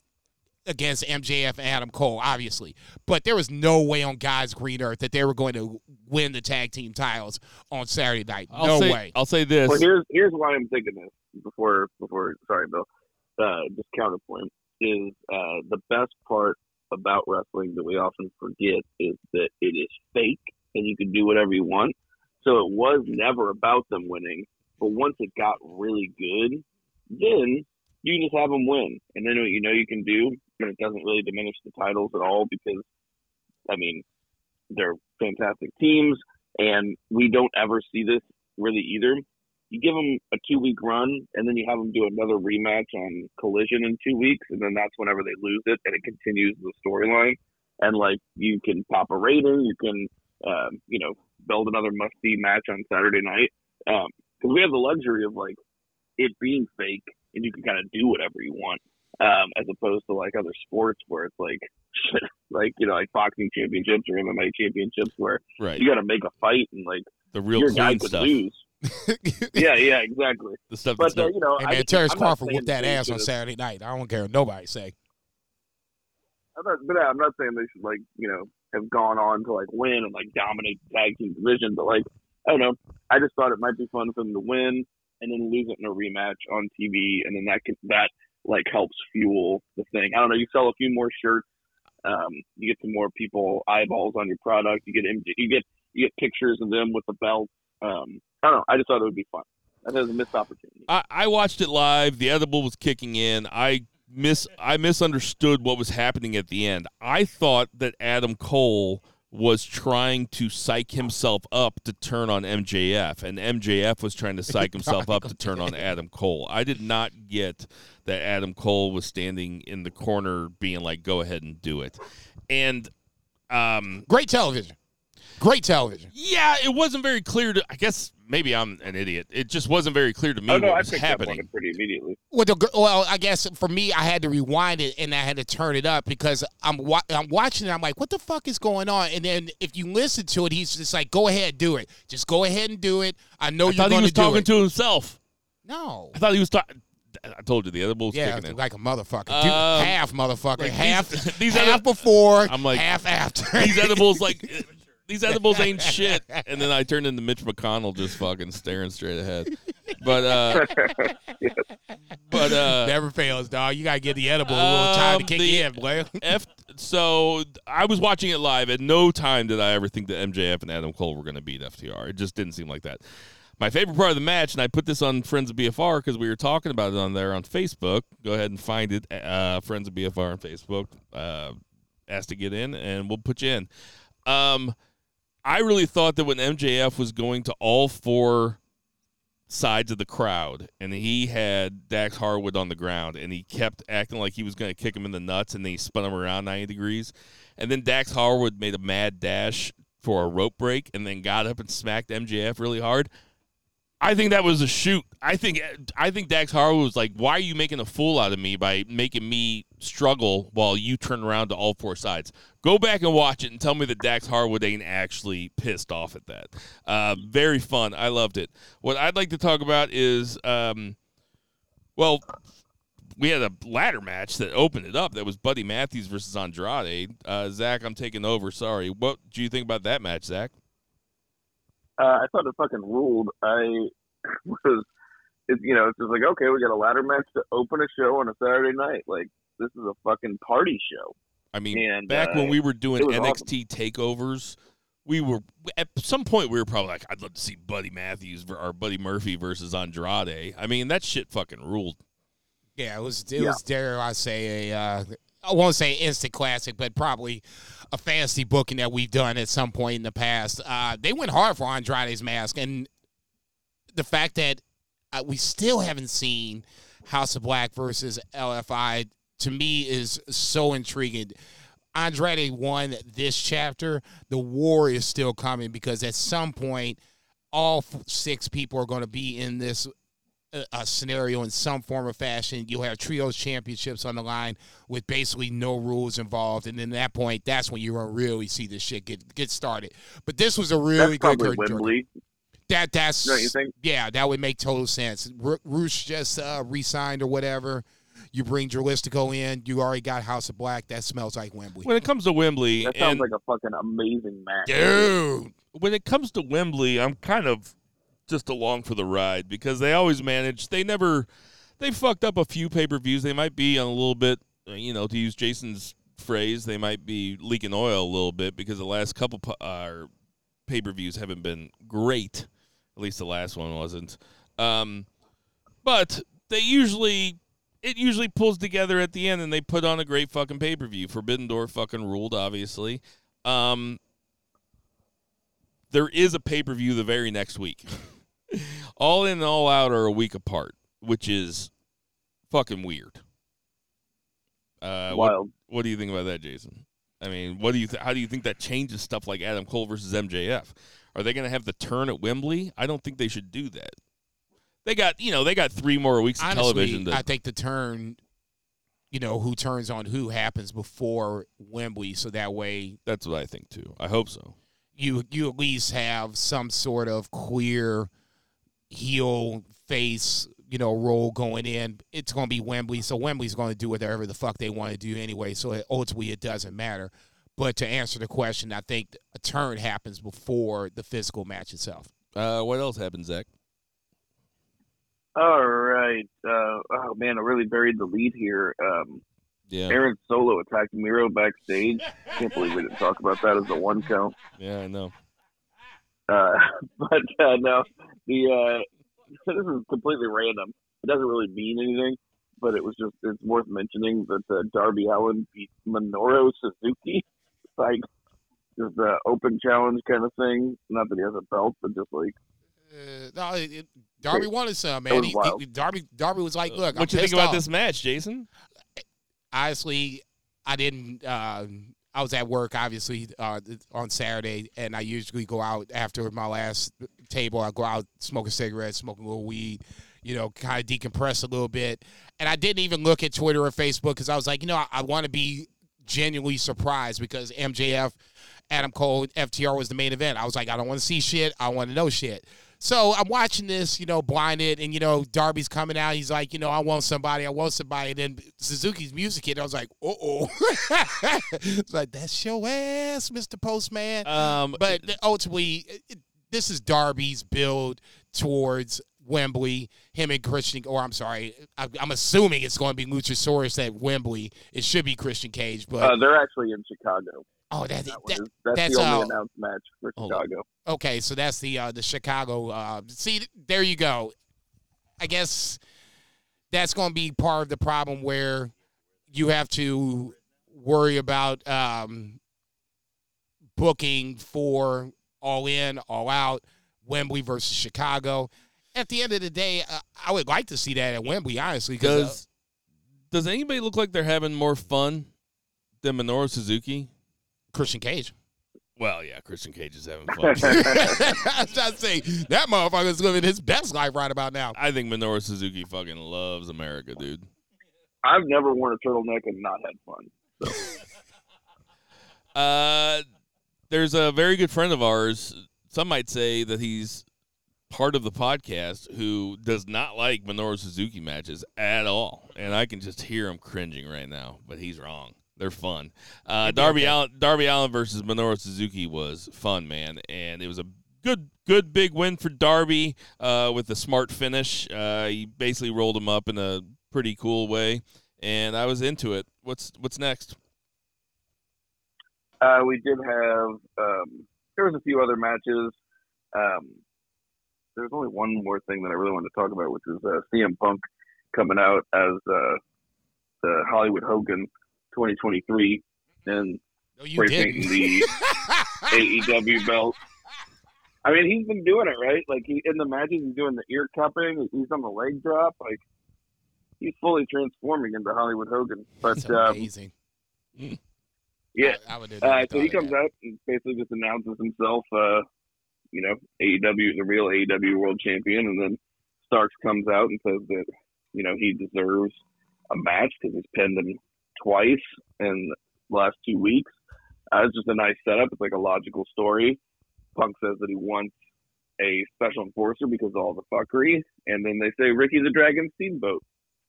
against MJF and Adam Cole, obviously. But there was no way on God's green earth that they were going to win the tag team titles on Saturday night. I'll no say, way. I'll say this. Well, here's here's why I'm thinking this before before sorry, Bill. Uh, just counterpoint is uh, the best part about wrestling that we often forget is that it is fake and you can do whatever you want. So it was never about them winning, but once it got really good, then you just have them win, and then what you know you can do, and it doesn't really diminish the titles at all because, I mean, they're fantastic teams, and we don't ever see this really either. You give them a two week run, and then you have them do another rematch on Collision in two weeks, and then that's whenever they lose it, and it continues the storyline. And like you can pop a rating, you can, um, you know, build another must see match on Saturday night because we have the luxury of like it being fake, and you can kind of do whatever you want, um, as opposed to like other sports where it's like, like you know, like boxing championships or MMA championships where right. you got to make a fight and like The real your guy clean could stuff. lose. yeah, yeah, exactly. The stuff But uh, you know, Hey I man, just- Terrence I'm Crawford whooped that ass on Saturday night. I don't care what nobody say. I'm not, but I'm not saying they should like you know have gone on to like win and like dominate the tag team division, but like I don't know. I just thought it might be fun for them to win and then lose it in a rematch on TV, and then that can that like helps fuel the thing. I don't know. You sell a few more shirts, um, you get some more people eyeballs on your product. You get you get you get pictures of them with the belt. Um, I don't know. I just thought it would be fun. I was a missed opportunity. I, I watched it live. The edible was kicking in. I mis I misunderstood what was happening at the end. I thought that Adam Cole was trying to psych himself up to turn on MJF, and MJF was trying to psych himself up to turn on Adam Cole. I did not get that Adam Cole was standing in the corner being like, "Go ahead and do it," and um, Great television. Great television. yeah, it wasn't very clear to. I guess maybe I'm an idiot. It just wasn't very clear to me Oh no, what I was picked up on it pretty immediately. Well, the, well, I guess for me, I had to rewind it and I had to turn it up because I'm wa- I'm watching it. I'm like, what the fuck is going on? And then if you listen to it, he's just like, go ahead, do it. Just go ahead and do it. I know I you're thought he going was to do talking it. to himself. no. I thought he was talking. I told you the other bull's Yeah, kicking in. like a motherfucker. Do Um, half motherfucker. like half these- these half other- before. I'm like, half after. These edibles, like these edibles, ain't shit. And then I turned into Mitch McConnell, just fucking staring straight ahead. But uh, but uh, Never fails, dog. You gotta get the edible a little time to Um, kick the- in, boy. F. So I was watching it live. At no time did I ever think that MJF and Adam Cole were going to beat FTR. It just didn't seem like that. My favorite part of the match, and I put this on Friends of BFR because we were talking about it on there on Facebook. Go ahead and find it, uh, Friends of BFR on Facebook. Uh, ask to get in, and we'll put you in. Um, I really thought that when MJF was going to all four sides of the crowd, and he had Dax Harwood on the ground, and he kept acting like he was going to kick him in the nuts, and then he spun him around 90 degrees. And then Dax Harwood made a mad dash for a rope break, and then got up and smacked MJF really hard. I think that was a shoot. I think I think Dax Harwood was like, "Why are you making a fool out of me by making me struggle while you turn around to all four sides?" Go back and watch it and tell me that Dax Harwood ain't actually pissed off at that. Uh, very fun. I loved it. What I'd like to talk about is, um, well, we had a ladder match that opened it up. That was Buddy Matthews versus Andrade. Uh, Zach, I'm taking over. Sorry. What do you think about that match, Zach? Uh, I thought it fucking ruled. I was, it, you know, it's just like okay, we got a ladder match to open a show on a Saturday night. Like this is a fucking party show. I mean, And, back when uh, we were doing it was NXT takeovers, we were at some point we were probably like, I'd love to see Buddy Matthews or Buddy Murphy versus Andrade. I mean, that shit fucking ruled. Yeah, it was. It Yeah. was. Dare I say a? Uh, I won't say instant classic, but probably a fantasy booking that we've done at some point in the past. Uh, they went hard for Andrade's mask, and the fact that uh, we still haven't seen House of Black versus LFI to me is so intriguing. Andrade won this chapter. The war is still coming because at some point, all six people are going to be in this a, a scenario in some form or fashion. You'll have trios championships on the line with basically no rules involved, and then at that point, that's when you're gonna really see this shit get get started. But this was a really That's good probably good. Wembley. That that's you think? yeah, that would make total sense. Ru- Roosh just uh, re-signed or whatever. You bring Dralistico in. You already got House of Black. That smells like Wembley. When it comes to Wembley, That sounds and like a fucking amazing match. Dude. when it comes to Wembley, I'm kind of just along for the ride because they always manage. They never, they fucked up a few pay per views. They might be on a little bit, uh, you know, to use Jason's phrase, they might be leaking oil a little bit because the last couple uh, pay per views haven't been great. At least the last one wasn't. Um, but they usually, it usually pulls together at the end, and they put on a great fucking pay per view. Forbidden Door fucking ruled, obviously. Um, there is a pay per view the very next week. all in and all out are a week apart, which is fucking weird. Uh, what, Wild. what do you think about that, Jason? I mean, what do you th- how do you think that changes stuff like Adam Cole versus MJF? Are they going to have the turn at Wembley? I don't think they should do that. They got you know they got three more weeks of Honestly, television. To, I think the turn, you know, who turns on who happens before Wembley, so that way that's what I think too. I hope so. you you at least have some sort of queer heel face, you know, role going in. It's going to be Wembley, so Wembley's going to do whatever the fuck they want to do anyway. So it, ultimately, it doesn't matter. But to answer the question, I think a turn happens before the physical match itself. Uh, what else happened, Zach? All right. Uh, oh man, I really buried the lead here. Um, Yeah, Aaron Solo attacked Miro backstage. Can't believe we didn't talk about that as a one count. yeah, I know. Uh, but uh, no, the uh, this is completely random. It doesn't really mean anything, but it was just it's worth mentioning that uh, Darby Allin beat Minoru Suzuki, like just the open challenge kind of thing. Not that he has a belt, but just like Uh, no, it, it- Darby wanted some, man. He, he- Darby Darby was like, "Look, I'm what you think about off. this match, Jason? honestly, I didn't. Uh, I was at work, obviously, uh, on Saturday, and I usually go out after my last table. I go out, smoke a cigarette, smoke a little weed, you know, kind of decompress a little bit. And I didn't even look at Twitter or Facebook because I was like, you know, I, I want to be genuinely surprised because MJF, Adam Cole, FTR was the main event. I was like, I don't want to see shit. I want to know shit. So I'm watching this, you know, blinded, and you know, Darby's coming out. He's like, you know, I want somebody, I want somebody. And then Suzuki's music hit. I was like, uh oh. it's like that's your ass, Mr. Postman. Um, but ultimately, this is Darby's build towards Wembley. Him and Christian, or I'm sorry, I, I'm assuming it's going to be Luchasaurus at Wembley. It should be Christian Cage, but uh, they're actually in Chicago. oh, that, That that that's, that's, the only uh, announced match for. Chicago. Okay, so that's the uh, the Chicago. Uh, see, there you go. I guess that's going to be part of the problem where you have to worry about um, booking for all in, all out, Wembley versus Chicago. At the end of the day, uh, I would like to see that at Wembley, honestly. Because does does anybody look like they're having more fun than Minoru Suzuki? Christian Cage. Well, yeah, Christian Cage is having fun. I was trying to say that motherfucker's living his best life right about now. I think Minoru Suzuki fucking loves America, dude. I've never worn a turtleneck and not had fun. Uh, there's a very good friend of ours. Some might say that he's part of the podcast who does not like Minoru Suzuki matches at all, and I can just hear him cringing right now. But he's wrong. They're fun. Uh, Darby Allin, Darby Allin versus Minoru Suzuki was fun, man, and it was a good, good big win for Darby uh, with a smart finish. Uh, he basically rolled him up in a pretty cool way, and I was into it. What's what's next? Uh, we did have um, there was a few other matches. Um, there's only one more thing that I really wanted to talk about, which is uh, CM Punk coming out as uh, the Hollywood Hogan 2023 and No, spray painting the AEW belt. I mean, he's been doing it right. Like he in the matches, he's doing the ear cupping. He's on the leg drop. Like he's fully transforming into Hollywood Hogan. That's But um, amazing. Yeah, I, I would uh, so he comes that. out and basically just announces himself, uh, you know, AEW, the real AEW World Champion, and then Starks comes out and says that, you know, he deserves a match because he's pinned him twice in the last two weeks. Uh, it's just a nice setup. It's like a logical story. Punk says that he wants a special enforcer because of all the fuckery, and then they say Ricky the Dragon Steamboat.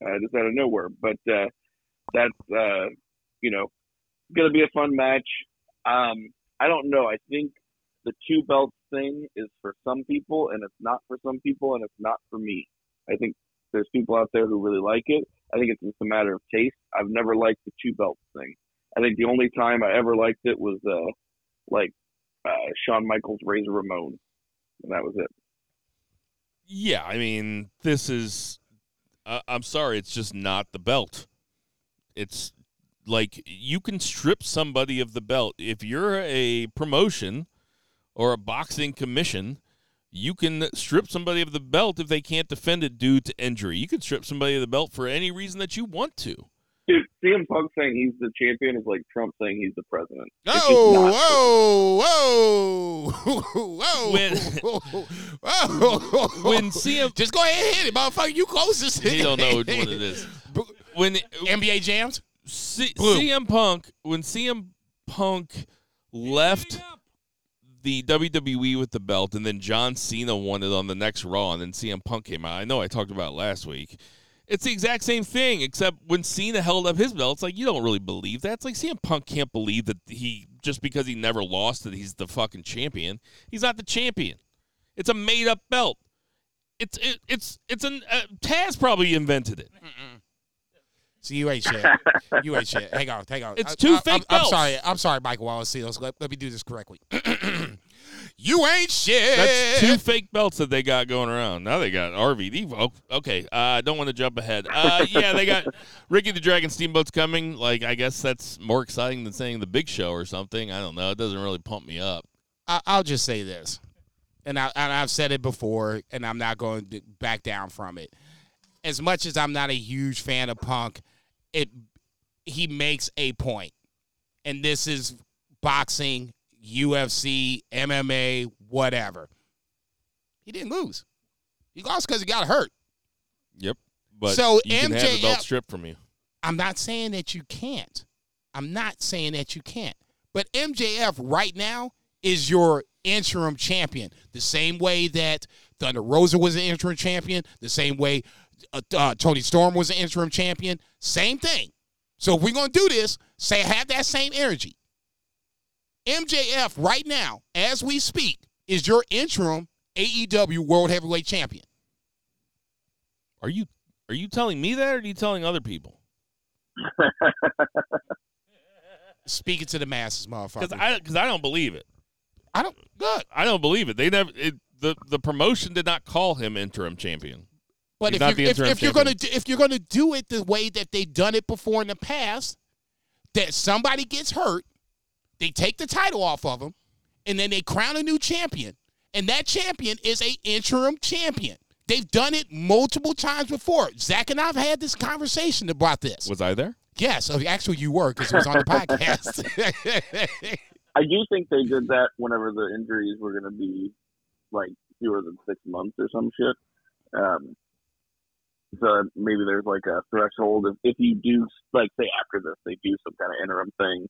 uh, just out of nowhere. But uh, that's uh, you know going to be a fun match. Um, I don't know. I think the two belts thing is for some people, and it's not for some people, and it's not for me. I think there's people out there who really like it. I think it's just a matter of taste. I've never liked the two belts thing. I think the only time I ever liked it was uh, like uh, Shawn Michaels Razor Ramon, and that was it. Yeah, I mean, this is. Uh, I'm sorry, it's just not the belt. It's like you can strip somebody of the belt if you're a promotion or a boxing commission. You can strip somebody of the belt if they can't defend it due to injury. You can strip somebody of the belt for any reason that you want to. Dude, CM Punk saying he's the champion is like Trump saying he's the president. Oh, not whoa, whoa, whoa, When- whoa. when CM just go ahead and hit it, motherfucker. You closest. he don't know which one it is. When NBA jams. C-. CM Punk when CM Punk left the WWE with the belt, and then John Cena won it on the next Raw, and then CM Punk came out. I know I talked about it last week. It's the exact same thing, except when Cena held up his belt, it's like you don't really believe that. It's like CM Punk can't believe that he just because he never lost that he's the fucking champion. He's not the champion. It's a made up belt. It's it, it's it's an uh, Taz probably invented it. See, you ain't shit. You ain't shit. Hang on, hang on. It's I- two I- fake I'm, I'm sorry. I'm sorry, Michael Wallace. See, let's, let, let me do this correctly. you ain't shit. That's two fake belts that they got going around. Now they got RVD. Oh, Okay, uh, I don't want to jump ahead. Uh, yeah, they got Ricky the Dragon Steamboat's coming. Like, I guess that's more exciting than saying the Big Show or something. I don't know. It doesn't really pump me up. I, I'll just say this, and, I, and I've said it before, and I'm not going to back down from it. As much as I'm not a huge fan of Punk, it he makes a point, and this is boxing, UFC, MMA, whatever. He didn't lose. He lost because he got hurt. Yep. But So you can have the belt MJF stripped from you. I'm not saying that you can't. I'm not saying that you can't. But MJF right now is your interim champion. The same way that Thunder Rosa was an interim champion, the same way uh, uh, Toni Storm was an interim champion. Same thing. So if we're going to do this, say have that same energy. MJF right now, as we speak, is your interim AEW World Heavyweight Champion. Are you are you telling me that, or are you telling other people? Speaking to the masses, motherfucker. Because. I because I don't believe it. I don't good. I don't believe it. They never. It, the the promotion did not call him interim champion. But He's if not you're, the if, if you're gonna do, if you're gonna do it the way that they've done it before in the past, that somebody gets hurt, they take the title off of them, and then they crown a new champion, and that champion is a interim champion. They've done it multiple times before. Zach and I've had this conversation about this. Was I there? yes, actually you were because it was on the podcast. I do think they did that whenever the injuries were going to be like fewer than six months or some shit. Um, so maybe there's like a threshold if, if you do like say after this they do some kind of interim thing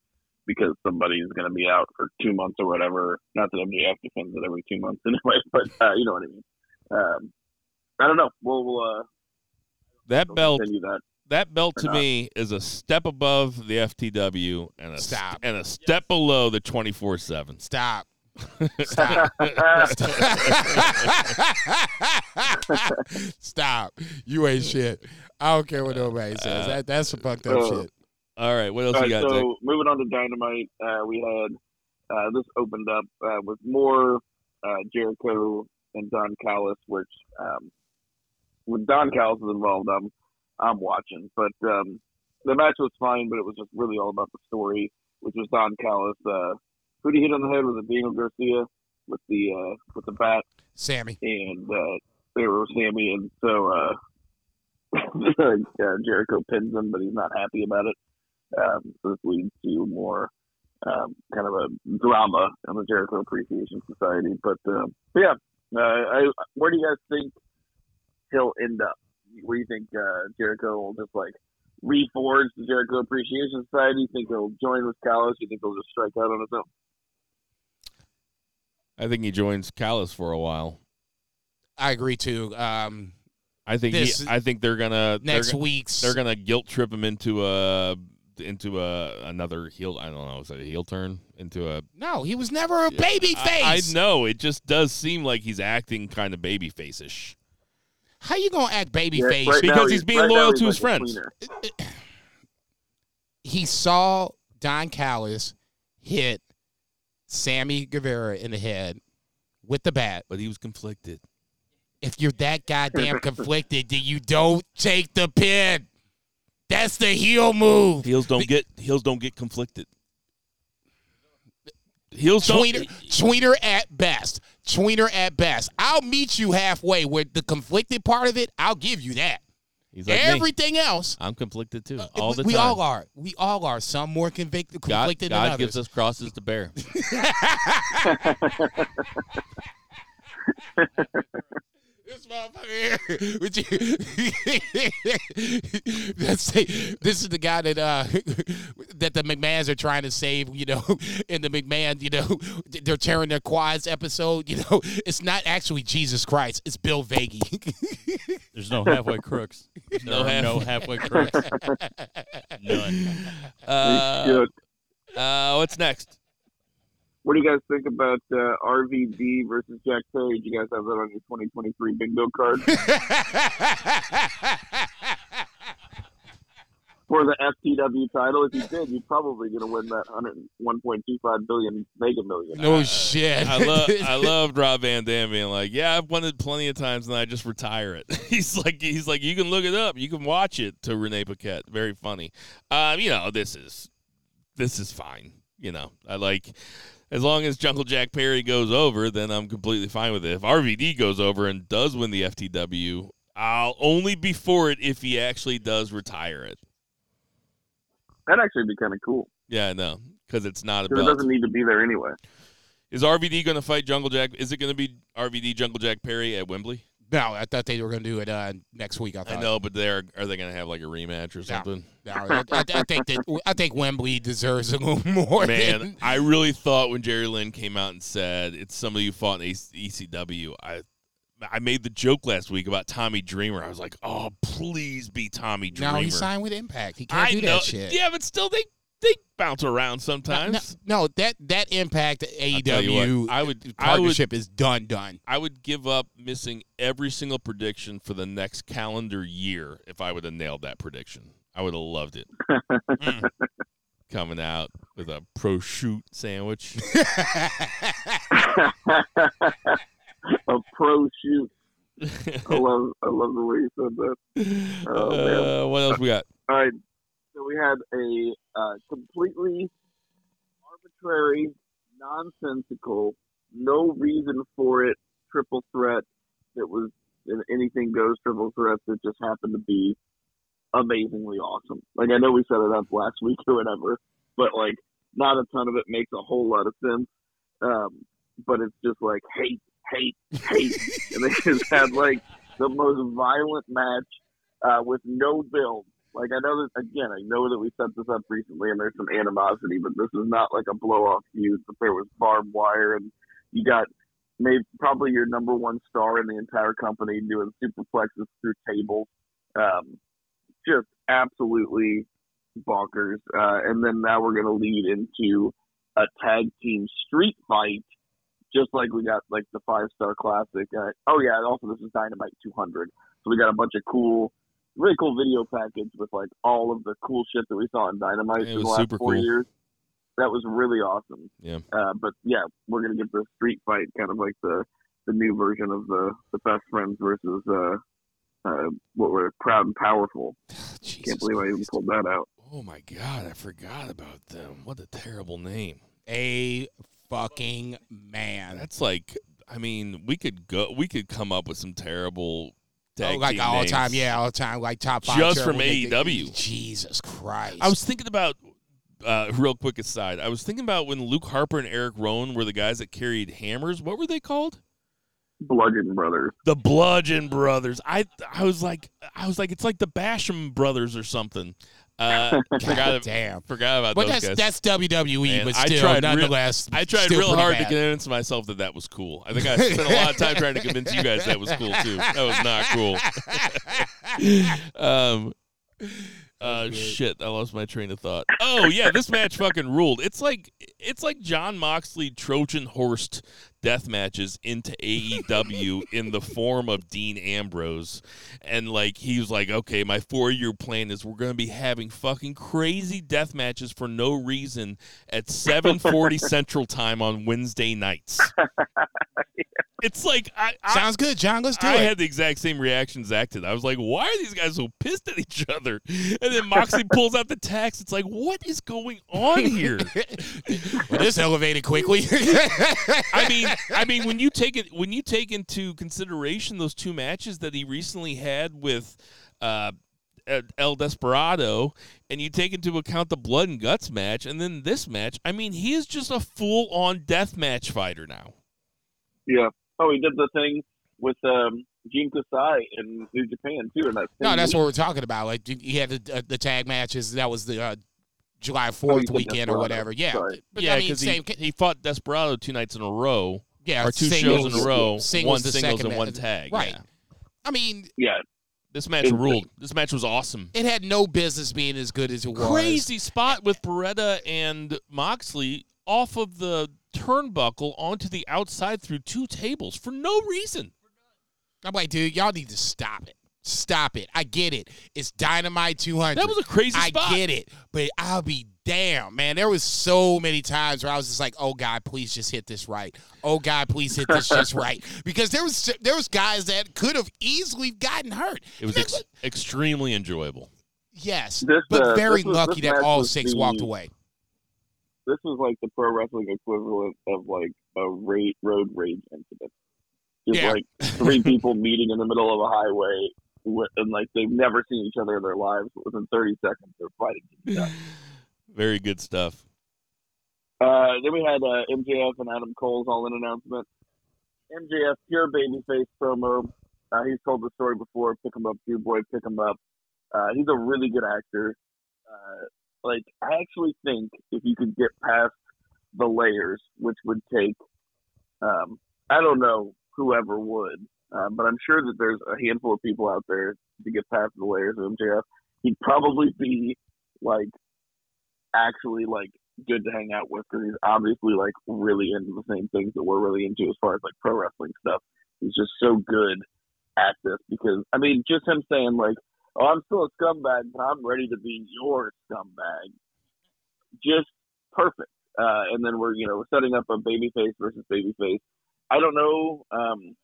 because somebody's going to be out for two months or whatever. Not that MJF defends it every two months anyway, but uh, you know what I mean. Um, I don't know. We'll, we'll uh, That we'll belt that. that belt to not. me is a step above the FTW and a st- Stop. and a step below the twenty four seven. Stop. Stop. Stop. You ain't shit. I don't care what nobody says. That that's some fucked up Uh, shit. All right, what else All you got, so Dick? moving on to Dynamite, uh, we had uh, this opened up uh, with more uh, Jericho and Don Callis, which um, when Don Callis is involved, I'm I'm watching. But um, the match was fine, but it was just really all about the story, which was Don Callis. Who did he hit on the head? Was it Daniel Garcia with the uh, with the bat? Sammy. and uh, they were Sammy, and so uh, Jericho pins him, but he's not happy about it. Um, so this leads to more um, kind of a drama in the Jericho Appreciation Society. But, uh, yeah, uh, I, where do you guys think he'll end up? Where do you think uh, Jericho will just like reforge the Jericho Appreciation Society? You think he'll join with Callis? You think he'll just strike out on his own? I think he joins Callis for a while. I agree too. Um, I think he, I think they're gonna next they're, week's. they're gonna guilt trip him into a into a another heel. I don't know. Is it a heel turn into a no, he was never a baby face. I, I know it just does seem like he's acting kind of baby face-ish. How you gonna act baby Yeah, face? right now Because he's being right loyal he's to his like a friends. he saw Don Callis hit Sammy Guevara in the head with the bat. But he was conflicted. If you're that goddamn conflicted, then you don't take the pin. That's the heel move. Heels don't get heels don't get conflicted. Heels don't. Tweener, tweener at best. Tweener at best. I'll meet you halfway with the conflicted part of it. I'll give you that. He's like me. Everything else, I'm conflicted too, uh, all we, the we time. all are. We all are. Some more convicted, God, conflicted God than gives us crosses to bear. This motherfucker here. Would you, Let's say this is the guy that uh that the McMahons are trying to save, you know, in the McMahon, you know, they're tearing their quads episode, you know. It's not actually Jesus Christ, it's Bill Vagey. There's no halfway crooks. There's No no, no halfway crooks. None. Uh, uh, what's next? What do you guys think about uh, RVD versus Jack Page? You guys have that on your 2023 bingo card for the FTW title. If you did, you're probably going to win that 101.25 billion Mega Million. no shit. I love I loved Rob Van Dam being like, "Yeah, I've won it plenty of times, and I just retire it." he's like, he's like, you can look it up, you can watch it. To Renee Paquette, very funny. Um, you know, this is this is fine. You know, I like as long as Jungle Jack Perry goes over, then I'm completely fine with it. If RVD goes over and does win the FTW, I'll only be for it if he actually does retire it. That'd actually be kind of cool Yeah, I know, because it's not a it doesn't need to be there anyway. Is RVD going to fight Jungle Jack? Is it going to be RVD Jungle Jack Perry at Wembley? No, I thought they were going to do it uh, next week. I thought. I know, but they're are they going to have like a rematch or something? No, I, I, I think that I think Wembley deserves a little more. Man, than- I really thought when Jerry Lynn came out and said it's somebody who fought in ECW, I I made the joke last week about Tommy Dreamer. I was like, oh, please be Tommy Dreamer. no, he signed with Impact. He can't I do know, that shit. yeah, but still they they bounce around No, sometimes. no, that that Impact tell you what, AEW I would I would partnership is done done. I would give up missing every single prediction for the next calendar year if I would have nailed that prediction. I would have loved it. Mm. Coming out with a prosciutto sandwich. a pro shoot. I love, I love the way you said that. Oh, uh, what else we got? All right. So we had a uh, completely arbitrary, nonsensical, no reason for it triple threat that was an anything goes triple threat that just happened to be amazingly awesome. Like I know we set it up last week or whatever, but like not a ton of it makes a whole lot of sense. Um, but it's just like hate, hate, hate, and they just had like the most violent match uh, with no build. Like I know that again, I know that we set this up recently, and there's some animosity, but this is not like a blow off feud. But there was barbed wire, and you got maybe probably your number one star in the entire company doing superplexes through tables. Um, just absolutely bonkers. Uh, and then now we're gonna lead into a tag team street fight, just like we got like the five star classic. Uh, oh yeah, and also this is Dynamite 200, so we got a bunch of cool really cool video package with like all of the cool shit that we saw in Dynamite It in the last four cool. years. That was really awesome. Yeah. Uh, but yeah, we're gonna get the street fight, kind of like the the new version of the the best friends versus uh, uh, what were proud and powerful. Jesus Can't believe I even pulled that out. Oh my god, I forgot about them. What a terrible name. A fucking man. That's like I mean, we could go we could come up with some terrible tag Oh, like team all names. time, yeah, all time, like top five. Just from thing- AEW. Jesus Christ! I was thinking about uh, real quick aside. I was thinking about when Luke Harper and Eric Rowan were the guys that carried hammers. What were they called? Bludgeon Brothers. The Bludgeon Brothers. I I was like I was like it's like the Basham Brothers or something. Uh, forgot, Damn. forgot about But those that's guys. that's WWE, Man, but I still, tried real- nonetheless, I tried still real pretty hard to convince myself that that was cool. I think I spent a lot of time trying to convince you guys that was cool too. That was not cool. um, uh, shit, I lost my train of thought. Oh yeah, this match fucking ruled. It's like it's like Jon Moxley Trojan horsed death matches into AEW in the form of Dean Ambrose, and like he was like, okay, my four year plan is we're gonna be having fucking crazy death matches for no reason at seven forty Central Time on Wednesday nights. It's like I, I Sounds good, John. Let's do I it. had the exact same reaction Zach did. I was like, why are these guys so pissed at each other? And then Moxley pulls out the text. It's like, what is going on here? well, this elevated quickly. I mean, I mean, when you take it, when you take into consideration those two matches that he recently had with uh, El Desperado, and you take into account the blood and guts match, and then this match, I mean, he is just a full-on death match fighter now. Yeah. Oh, he did the thing with um, Jun Kasai in New Japan too. In that no, that's week. what we're talking about. Like he had the, uh, the tag matches. That was the uh, July Oh, Fourth said weekend or whatever. Yeah, Sorry. but yeah, I mean, because he, he fought Desperado two nights in a row, yeah, or two singles, shows in a row, Singles one the singles second and one tag. Right. yeah. I mean, Yeah. This match Insane. ruled. This match was awesome. it had no business being as good as it was. Crazy spot with Beretta and Moxley off of the turnbuckle onto the outside through two tables for no reason. I'm like, dude, y'all need to stop it. Stop it. I get it. It's Dynamite 200. That was a crazy I spot. get it, but I'll be damn, man. There was so many times where I was just like, "Oh God, please just hit this right. Oh God, please hit this just right." Because there was there was guys that could have easily gotten hurt. It was ex- that's- extremely enjoyable. yes, This, but uh, very was- lucky that all six the- walked away. This was like the pro wrestling equivalent of like a ra- road rage incident. Just Yeah. like three people meeting in the middle of a highway, with, and like they've never seen each other in their lives. Within 30 seconds, they're fighting. Very good stuff. Uh, then we had uh, MJF and Adam Cole's All In announcement. MJF, pure babyface promo. Uh, he's told the story before. Pick him up, you boy, pick him up. Uh, he's a really good actor. Uh, like, I actually think if you could get past the layers, which would take, um, I don't know whoever would, uh, but I'm sure that there's a handful of people out there to get past the layers of MJF. He'd probably be like actually like good to hang out with because he's obviously like really into the same things that we're really into as far as like pro wrestling stuff. He's just so good at this because I mean, just him saying like, "Oh, I'm still a scumbag, but I'm ready to be your scumbag," just perfect. Uh, and then we're you know we're setting up a babyface versus babyface. I don't know. Um,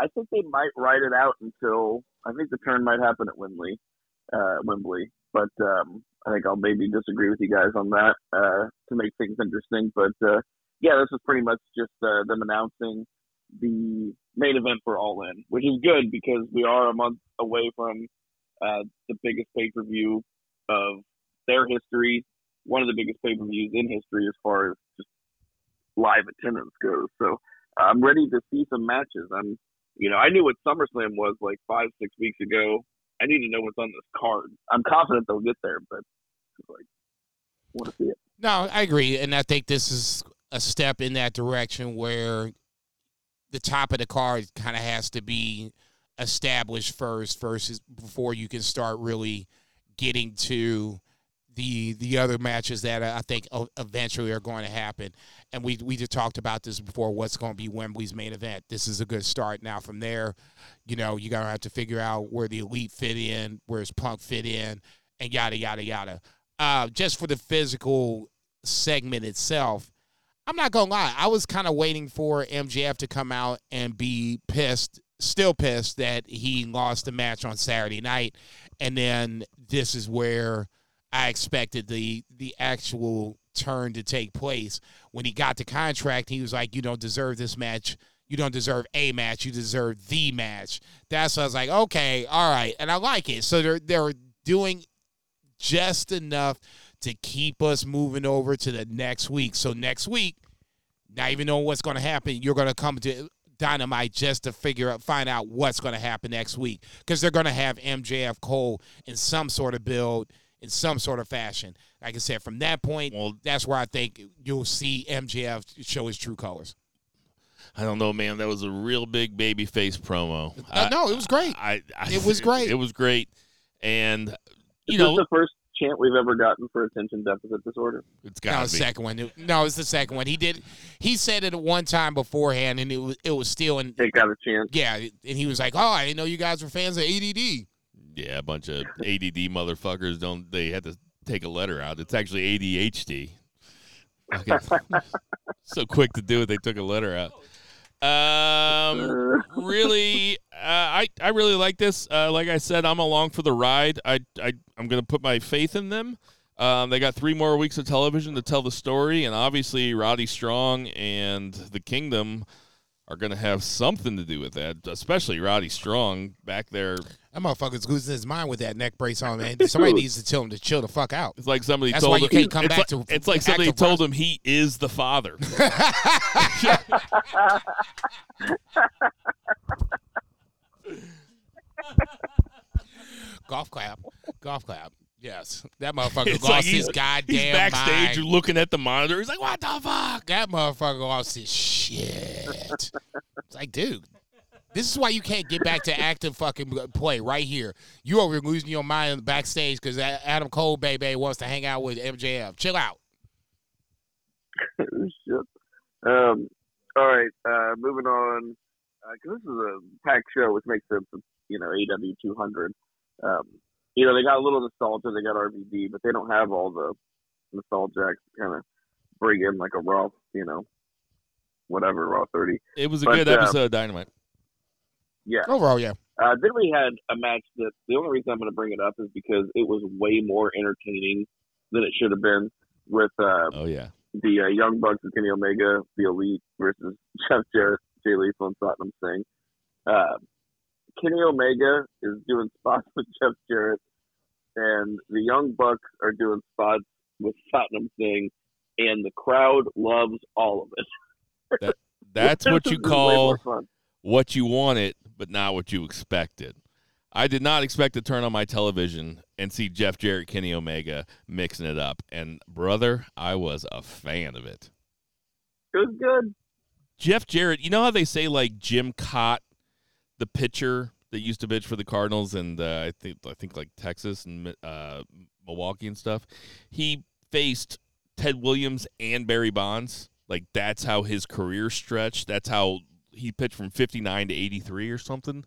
I think they might write it out until I think the turn might happen at Wembley, uh, Wembley. But um, I think I'll maybe disagree with you guys on that uh, to make things interesting. But uh, yeah, this is pretty much just uh, them announcing the main event for All In, which is good because we are a month away from uh, the biggest pay per view of their history, one of the biggest pay per views in history as far as just live attendance goes. So I'm ready to see some matches. I'm, you know, I knew what SummerSlam was like five, six weeks ago. I need to know what's on this card. I'm confident they'll get there, but like, want to see it. No, I agree, and I think this is a step in that direction where the top of the card kind of has to be established first, versus before you can start really getting to the the other matches that I think eventually are going to happen. And we we just talked about this before. What's going to be Wembley's main event? This is a good start. Now from there, you know, you gotta have to figure out where the elite fit in, where's Punk fit in, and yada yada yada. Uh, just for the physical segment itself, I'm not gonna lie. I was kind of waiting for MJF to come out and be pissed, still pissed that he lost the match on Saturday night, and then this is where I expected the the actual turn to take place. When he got the contract, he was like, "You don't deserve this match. You don't deserve a match. You deserve the match." That's I was like, "Okay, all right," and I like it. So they're they're doing just enough to keep us moving over to the next week. So next week, not even knowing what's going to happen, you're going to come to Dynamite just to figure out, find out what's going to happen next week because they're going to have MJF Cole in some sort of build in some sort of fashion. Like I said, from that point, Well- that's where I think you'll see MJF show his true colors. I don't know, man. That was a real big baby face promo. Uh, I- no, it was great. I, I, It was great. It was great, and you Is know this the first chant we've ever gotten for attention deficit disorder? It's got the to be. second one. No, it's the second one. He did. He said it one time beforehand, and it was it was still in. Take out a chance. Yeah, and he was like, "Oh, I didn't know you guys were fans of ADD." Yeah, a bunch of ADD motherfuckers don't. They had to take a letter out. It's actually ADHD. Okay. so quick to do it, they took a letter out. Um, really, I I really like this. Uh, like I said, I'm along for the ride. I I I'm gonna put my faith in them. Um, they got three more weeks of television to tell the story, and obviously Roddy Strong and the Kingdom are gonna have something to do with that. Especially Roddy Strong back there. That motherfucker's losing his mind with that neck brace on, man. Somebody needs to tell him to chill the fuck out. It's like somebody That's told why you can't come it's back like, to It's like somebody active told him he is the father. Golf clap, golf clap. Yes, that motherfucker It's lost like his he's, goddamn he's backstage mind. looking at the monitor. He's like, "What the fuck?" That motherfucker lost his shit. it's like, dude, this is why you can't get back to active fucking play right here. You over losing your mind backstage because Adam Cole, baby, wants to hang out with MJF. Chill out. Shit. Um, all right, uh, moving on. Because this is a packed show, which makes sense. With, you know, AW 200. Um, you know, they got a little nostalgia. They got RVD, but they don't have all the nostalgia to kind of bring in like a Raw, you know, whatever Raw 30. It was a But, good uh, episode of Dynamite. Yeah. Overall, yeah. Uh, then we had a match that the only reason I'm going to bring it up is because it was way more entertaining than it should have been with uh, Oh yeah, the uh, Young Bucks and Kenny Omega, the Elite versus Jeff Jarrett, Jay Lethal, and Satnam Singh. Kenny Omega is doing spots with Jeff Jarrett, and the Young Bucks are doing spots with Satnam Singh, and the crowd loves all of it. that's what you This is way more call what you wanted, but not what you expected. I did not expect to turn on my television and see Jeff Jarrett, Kenny Omega mixing it up, and brother, I was a fan of it. It was good. Jeff Jarrett, you know how they say like Jim Kaat, the pitcher that used to pitch for the Cardinals and uh, I think I think like Texas and uh, Milwaukee and stuff. He faced Ted Williams and Barry Bonds. Like that's how his career stretched. That's how he pitched from 59 to 83 or something.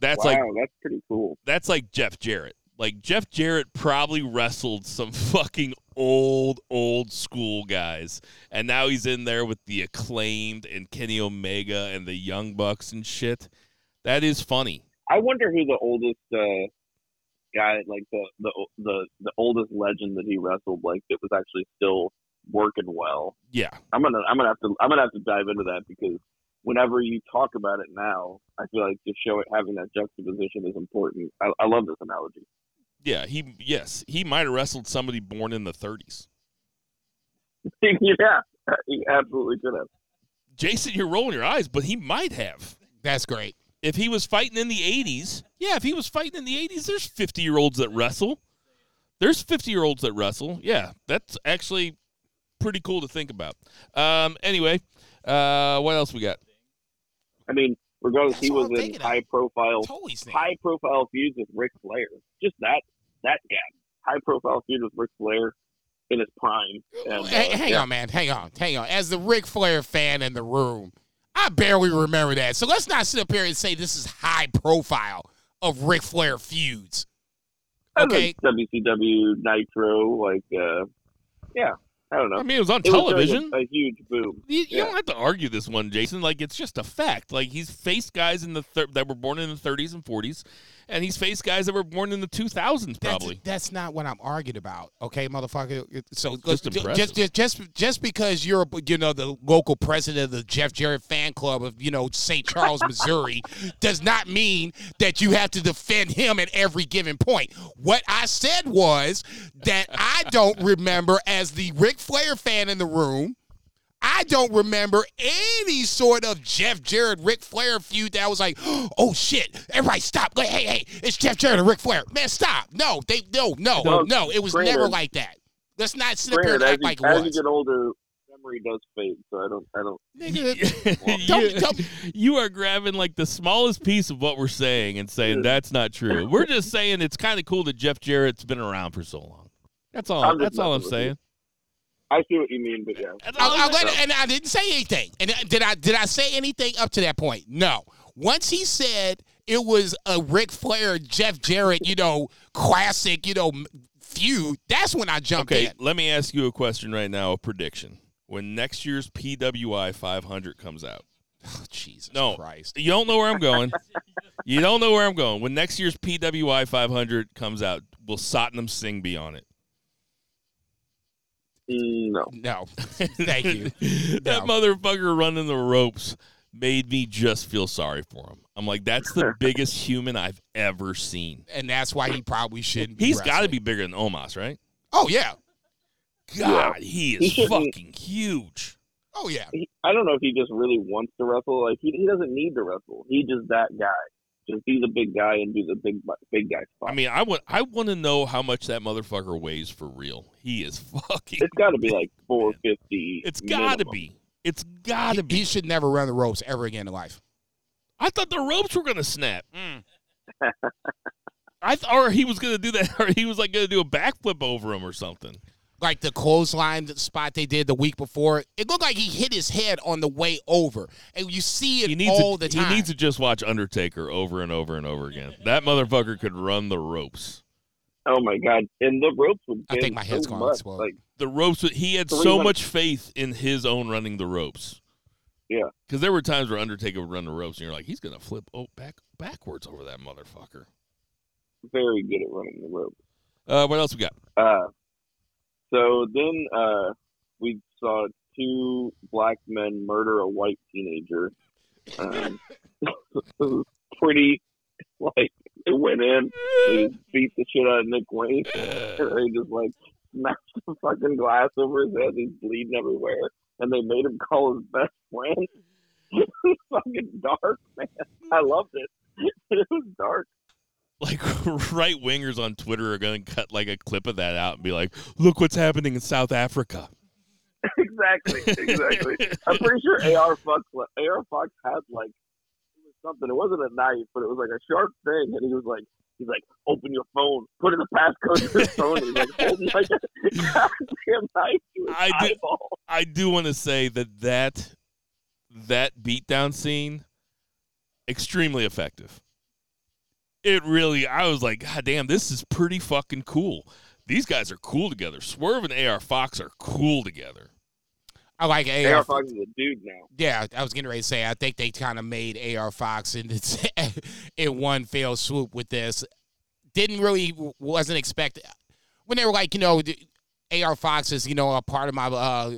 That's wow, like that's pretty cool. that's like Jeff Jarrett. Like Jeff Jarrett probably wrestled some fucking old, old school guys, and now he's in there with the acclaimed and Kenny Omega and the Young Bucks and shit. That is funny. I wonder who the oldest uh, guy, like the, the the the oldest legend that he wrestled, like that was actually still working well. Yeah, I'm gonna I'm gonna have to I'm gonna have to dive into that because whenever you talk about it now, I feel like just show it having that juxtaposition is important. I, I love this analogy. yeah. He yes, he might have wrestled somebody born in the 30s. yeah, he absolutely could have. Jason, you're rolling your eyes, but he might have. That's great. If he was fighting in the 80s, yeah, if he was fighting in the 80s, there's 50 year olds that wrestle. There's 50 year olds that wrestle. Yeah, that's actually pretty cool to think about. Um, anyway, uh, what else we got? I mean, regardless, That's he was in thinking of. high profile Totally high profile feuds with Ric Flair. Just that that gap. High profile feud with Ric Flair in his prime. And, uh, Hey, hang yeah. on, man. Hang on. Hang on. As the Ric Flair fan in the room, I barely remember that. So let's not sit up here and say this is high profile of Ric Flair feuds. Okay. like WCW Nitro, like, uh, yeah, I don't know. I mean, it was on It was television. a, a huge boom. You, you Yeah. don't have to argue this one, Jason. Like it's just a fact. Like he's faced guys in the thir- that were born in the 30s and 40s, and he's faced guys that were born in the 2000s, probably. That's, that's not what I'm arguing about, okay, motherfucker. So Just just just just just because you're you know the local president of the Jeff Jarrett fan club of you know St. Charles, Missouri, does not mean that you have to defend him at every given point. What I said was that I don't remember as the Ric Flair fan in the room. I don't remember any sort of Jeff Jarrett Ric Flair feud that was like, oh shit, everybody stop. Like, hey, hey, it's Jeff Jarrett and Ric Flair. Man, stop. No, they no, no, Well, no. It was granted- never like that. Let's not sit up here Granted, and as, act you, like it as you get older, memory does fade. So I don't. I don't. Nigga, you, don't- don't- you are grabbing like the smallest piece of what we're saying and saying that's not true. We're just saying it's kind of cool that Jeff Jarrett's been around for so long. That's all. I'm that's all I'm saying. you. Saying. I see what you mean, but yeah. I, I'm I saying. let- and I didn't say anything. And did I did I say anything up to that point? No. Once he said it was a Ric Flair, Jeff Jarrett, you know, classic, you know, m- feud, that's when I jumped Okay, in. let me ask you a question right now. A prediction: When next year's PWI 500 comes out, Oh, Jesus No. Christ. you don't know where I'm going. you don't know where I'm going. When next year's PWI 500 comes out, will Satnam Singh be on it? No. No. Thank you. that motherfucker running the ropes made me just feel sorry for him. I'm like, that's the biggest human I've ever seen. And that's why he probably shouldn't be He's got to be bigger than Omos, right? Oh yeah. God, he He is shouldn't- fucking huge. Oh yeah. He, I don't know if he just really wants to wrestle. Like he, he doesn't need to wrestle. He's just that guy. Just be the big guy and do the big big guy spot. I mean, I want I want to know how much that motherfucker weighs for real. He is fucking. it's got to be like four fifty. It's got to be. It's got to He, be. he should never run the ropes ever again in life. I thought the ropes were gonna snap. Mm. I th- or he was gonna do that, or he was like gonna do a backflip over him or something. Like the clothesline spot they did the week before, it looked like he hit his head on the way over, and you see it He needs all to, the time. He needs to just watch Undertaker over and over and over again. That motherfucker could run the ropes. Oh my god! And the ropes would. I think my head's so gone much. explode. Like The ropes. He had so hun- much faith in his own running the ropes. Yeah. Because there were times where Undertaker would run the ropes, and you're like, he's gonna flip oh back backwards over that motherfucker. very good at running the ropes. Uh, what else we got? Uh, so then uh, we saw two black men murder a white teenager. Um, it pretty like they went in, they beat the shit out of Nick Wayne, and they just like smashed the fucking glass over his head. He's bleeding everywhere, and they made him call his best friend. it was fucking dark, man. I loved it. It was dark. Like right wingers on Twitter are going to cut like a clip of that out and be like, "Look what's happening in South Africa." exactly, exactly. I'm pretty sure AR Fox AR Fox had like it was something. It wasn't a knife, but it was like a sharp thing, and he was like, he's like, open your phone, put in the passcode to his phone. He's like holding like a goddamn knife to his I eyeball. I do want to say that that that beatdown scene extremely effective. It really, I was like, God damn, this is pretty fucking cool. These guys are cool together. Swerve and AR Fox are cool together. I like AR AR. Fox is a dude now. Yeah, I was getting ready to say. I think they kind of made AR Fox in its, in one fell swoop with this. Didn't really wasn't expected when they were like, you know, AR Fox is you know a part of my uh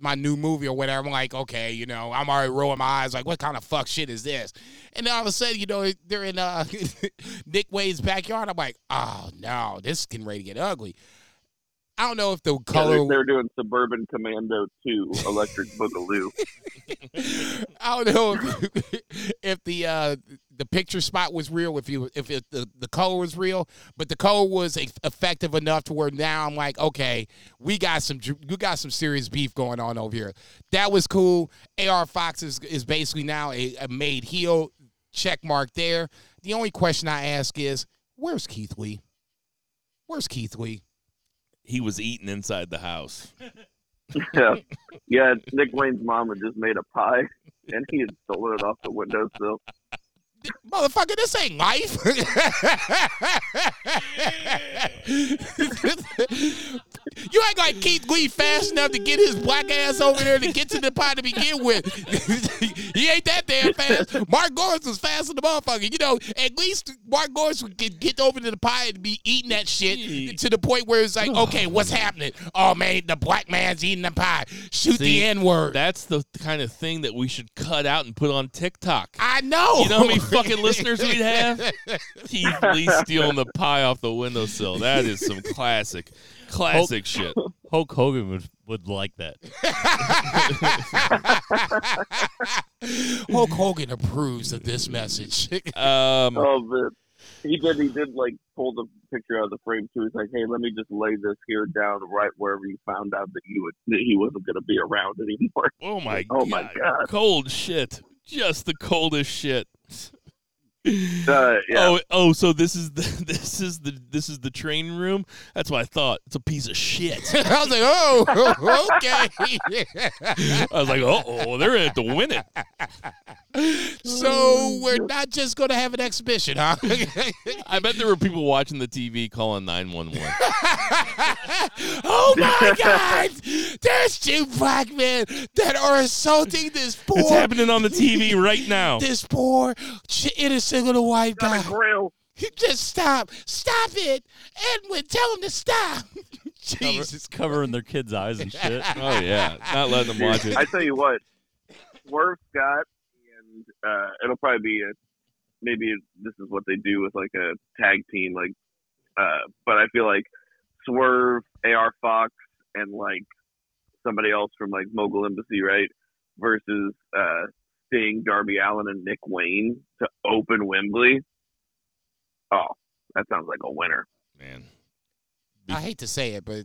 my new movie or whatever. I'm like, okay, you know, I'm already rolling my eyes like, what kind of fuck shit is this? And then all of a sudden, you know, they're in uh Nick Wayne's backyard. I'm like, oh no, this is getting ready to get ugly. I don't know if the Yeah, color. they're, they're doing Suburban Commando 2, Electric Boogaloo. I don't know if, if the uh, the picture spot was real, if you if it, the the color was real, but the color was effective enough to where now I'm like, okay, we got some dr- we got some serious beef going on over here. That was cool. Ar Fox is is basically now a, a made heel check mark there. The only question I ask is, where's Keith Lee? Where's Keith Lee? He was eating inside the house. yeah. yeah, Nick Wayne's mom had just made a pie, and he had stolen it off the windowsill. Motherfucker, this ain't life. you act like Keith Lee fast enough to get his black ass over there to get to the pie to begin with. he ain't that damn fast. Mark Goris was faster than the motherfucker. You know, at least Mark Goris would get, get over to the pie and be eating that shit to the point where it's like, okay, what's happening? Oh, man, the black man's eating the pie. Shoot See, the N word. That's the kind of thing that we should cut out and put on TikTok. I know. You know how many fucking listeners we'd have? Keith Lee stealing the pie off the windowsill. That is some classic, classic shit. shit. Hulk Hogan would would like that. Hulk Hogan approves of this message. Um, Oh, man. He did. He did like pull the picture out of the frame too. He's like, "Hey, let me just lay this here down right wherever you found out that you would that he wasn't going to be around anymore." oh my Oh god. my God. Cold shit. Just the coldest shit. Uh, yeah. Oh, oh, so this is the this is the this is the training room. That's what I thought. It's a piece of shit. I was like, oh, okay. I was like, oh, they're in it to win it. so we're not just going to have an exhibition, huh? I bet there were people watching the TV calling nine one one. oh my God! There's two black men that are assaulting this poor, It's happening on the TV right now. this poor ch- innocent little white Got guy. a grill. Just stop, stop it, Edwin. Tell him to stop. Cover, Jesus. covering their kids' eyes and shit. Oh yeah, not letting them watch it. I tell you what, Swerve Scott, and uh, it'll probably be a maybe this is what they do with like a tag team, like. Uh, but I feel like Swerve, AR Fox, and like somebody else from like Mogul Embassy, right? Versus uh, Sting, Darby Allin, and Nick Wayne to open Wembley. Oh, that sounds like a winner. Man, I hate to say it, but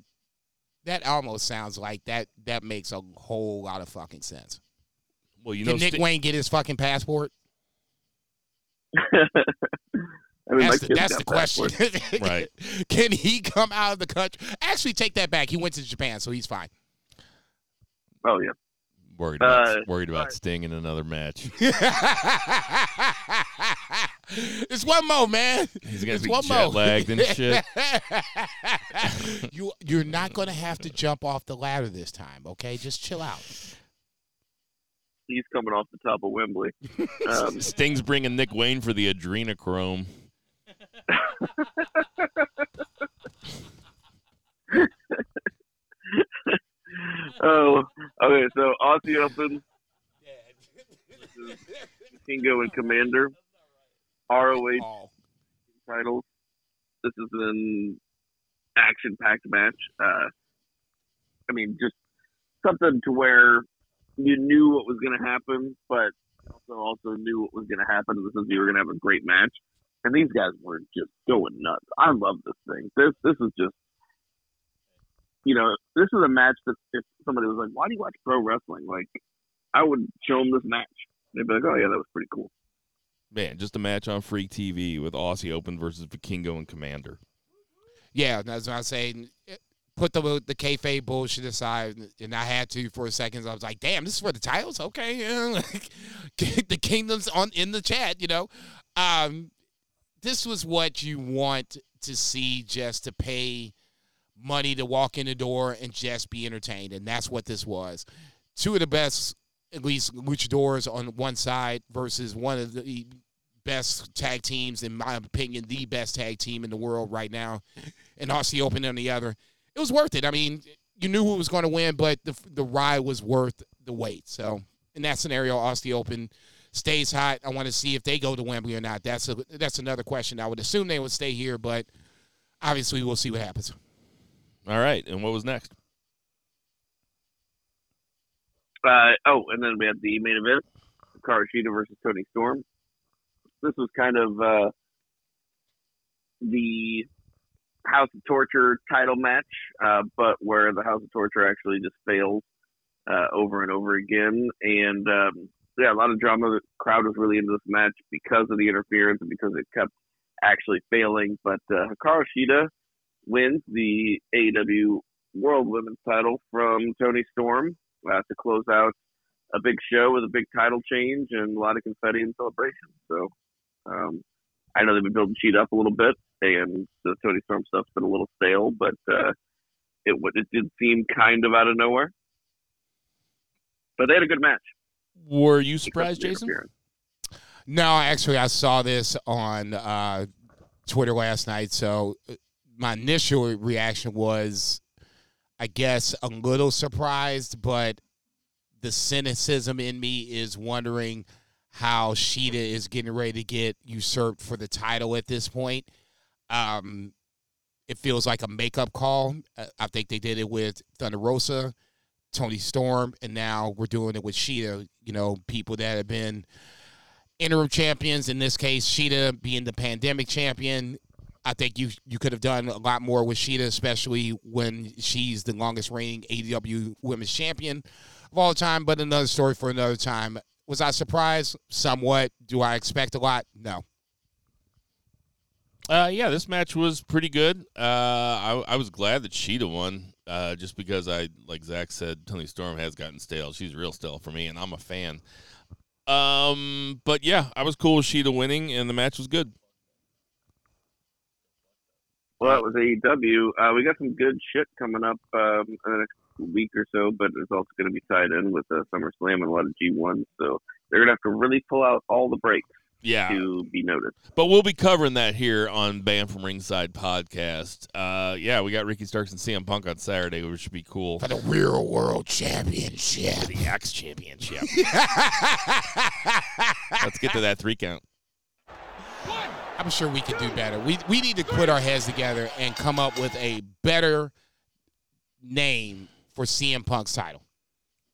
that almost sounds like that. That makes a whole lot of fucking sense. well, you Can know, Nick Sti- Wayne get his fucking passport? I mean, That's the, kid's the question. Right. Can he come out of the country? Actually, take that back. He went to Japan, so he's fine. Oh yeah. Worried about Uh, worried about right. Sting in another match. it's one more, man. He's gonna It's be one jet lagged and shit. you you're not gonna have to jump off the ladder this time, okay? Just chill out. He's coming off the top of Wembley. Um, Sting's bringing Nick Wayne for the adrenochrome. Oh, okay. So Aussie Open, Kingo and Komander, ROH Oh, titles. This is an action-packed match. Uh, I mean, just something to where you knew what was going to happen, but also also knew what was going to happen. This is you were going to have a great match, and these guys were just going nuts. I love this thing. This this is just. You know, this is a match that if somebody was like, "Why do you watch pro wrestling?" Like, I would show them this match. They'd be like, "Oh yeah, that was pretty cool." Man, just a match on Freak TV with Aussie Open versus Vikingo and Komander. yeah, that's what I'm saying. Put the the kayfabe bullshit aside, and I had to for a second. I was like, "Damn, this is for the titles." Okay, yeah. the kingdoms on in the chat. You know, um, this was what you want to see, just to pay money to walk in the door and just be entertained, and that's what this was. Two of the best, at least luchadors on one side versus one of the best tag teams, in my opinion, the best tag team in the world right now, and Aussie Open on the other. It was worth it. I mean, you knew who was going to win, but the the ride was worth the wait. So in that scenario, Aussie Open stays hot. I want to see if they go to Wembley or not. That's a that's another question. I would assume they would stay here, but obviously we'll see what happens. All right, and what was next? Uh, oh, and then we had the main event, Karashida versus Toni Storm. This was kind of uh, the House of Torture title match, uh, but where the House of Torture actually just fails uh, over and over again. And um, yeah, a lot of drama. The crowd was really into this match because of the interference and because it kept actually failing. But uh, Hikaru Shida wins the AEW World Women's title from Toni Storm uh, to close out a big show with a big title change and a lot of confetti and celebration. So um, I know they've been building Sheet up a little bit, and the Toni Storm stuff's been a little stale, but uh, it it did seem kind of out of nowhere. But they had a good match. Were you surprised, Jason? No, actually, I saw this on uh, Twitter last night. So uh, my initial reaction was, I guess, a little surprised, but the cynicism in me is wondering how Shida is getting ready to get usurped for the title at this point. Um, it feels like a makeup call. Uh, I think they did it with Thunder Rosa, Toni Storm, and now we're doing it with Shida. You know, people that have been interim champions. In this case, Shida being the pandemic champion. I think you you could have done a lot more with Shida, especially when she's the longest reigning AEW Women's Champion of all time. But another story for another time. Was I surprised? Somewhat. Do I expect a lot? No. Uh, yeah, this match was pretty good. Uh, I, I was glad that Shida won, uh, just because I, like Zach said, Toni Storm has gotten stale. She's real stale for me, and I'm a fan. Um, but yeah, I was cool with Shida winning, and the match was good. Well, that was AEW. Uh, we got some good shit coming up um, in the next week or so, but it's also going to be tied in with uh, SummerSlam and a lot of G1. So they're going to have to really pull out all the breaks Yeah, to be noticed. but we'll be covering that here on Banned from Ringside podcast. Uh, yeah, we got Ricky Starks and CM Punk on Saturday, which should be cool. For the Real World Championship. The X Championship. Let's get to that three count. I'm sure we could do better. We we need to put our heads together and come up with a better name for CM Punk's title.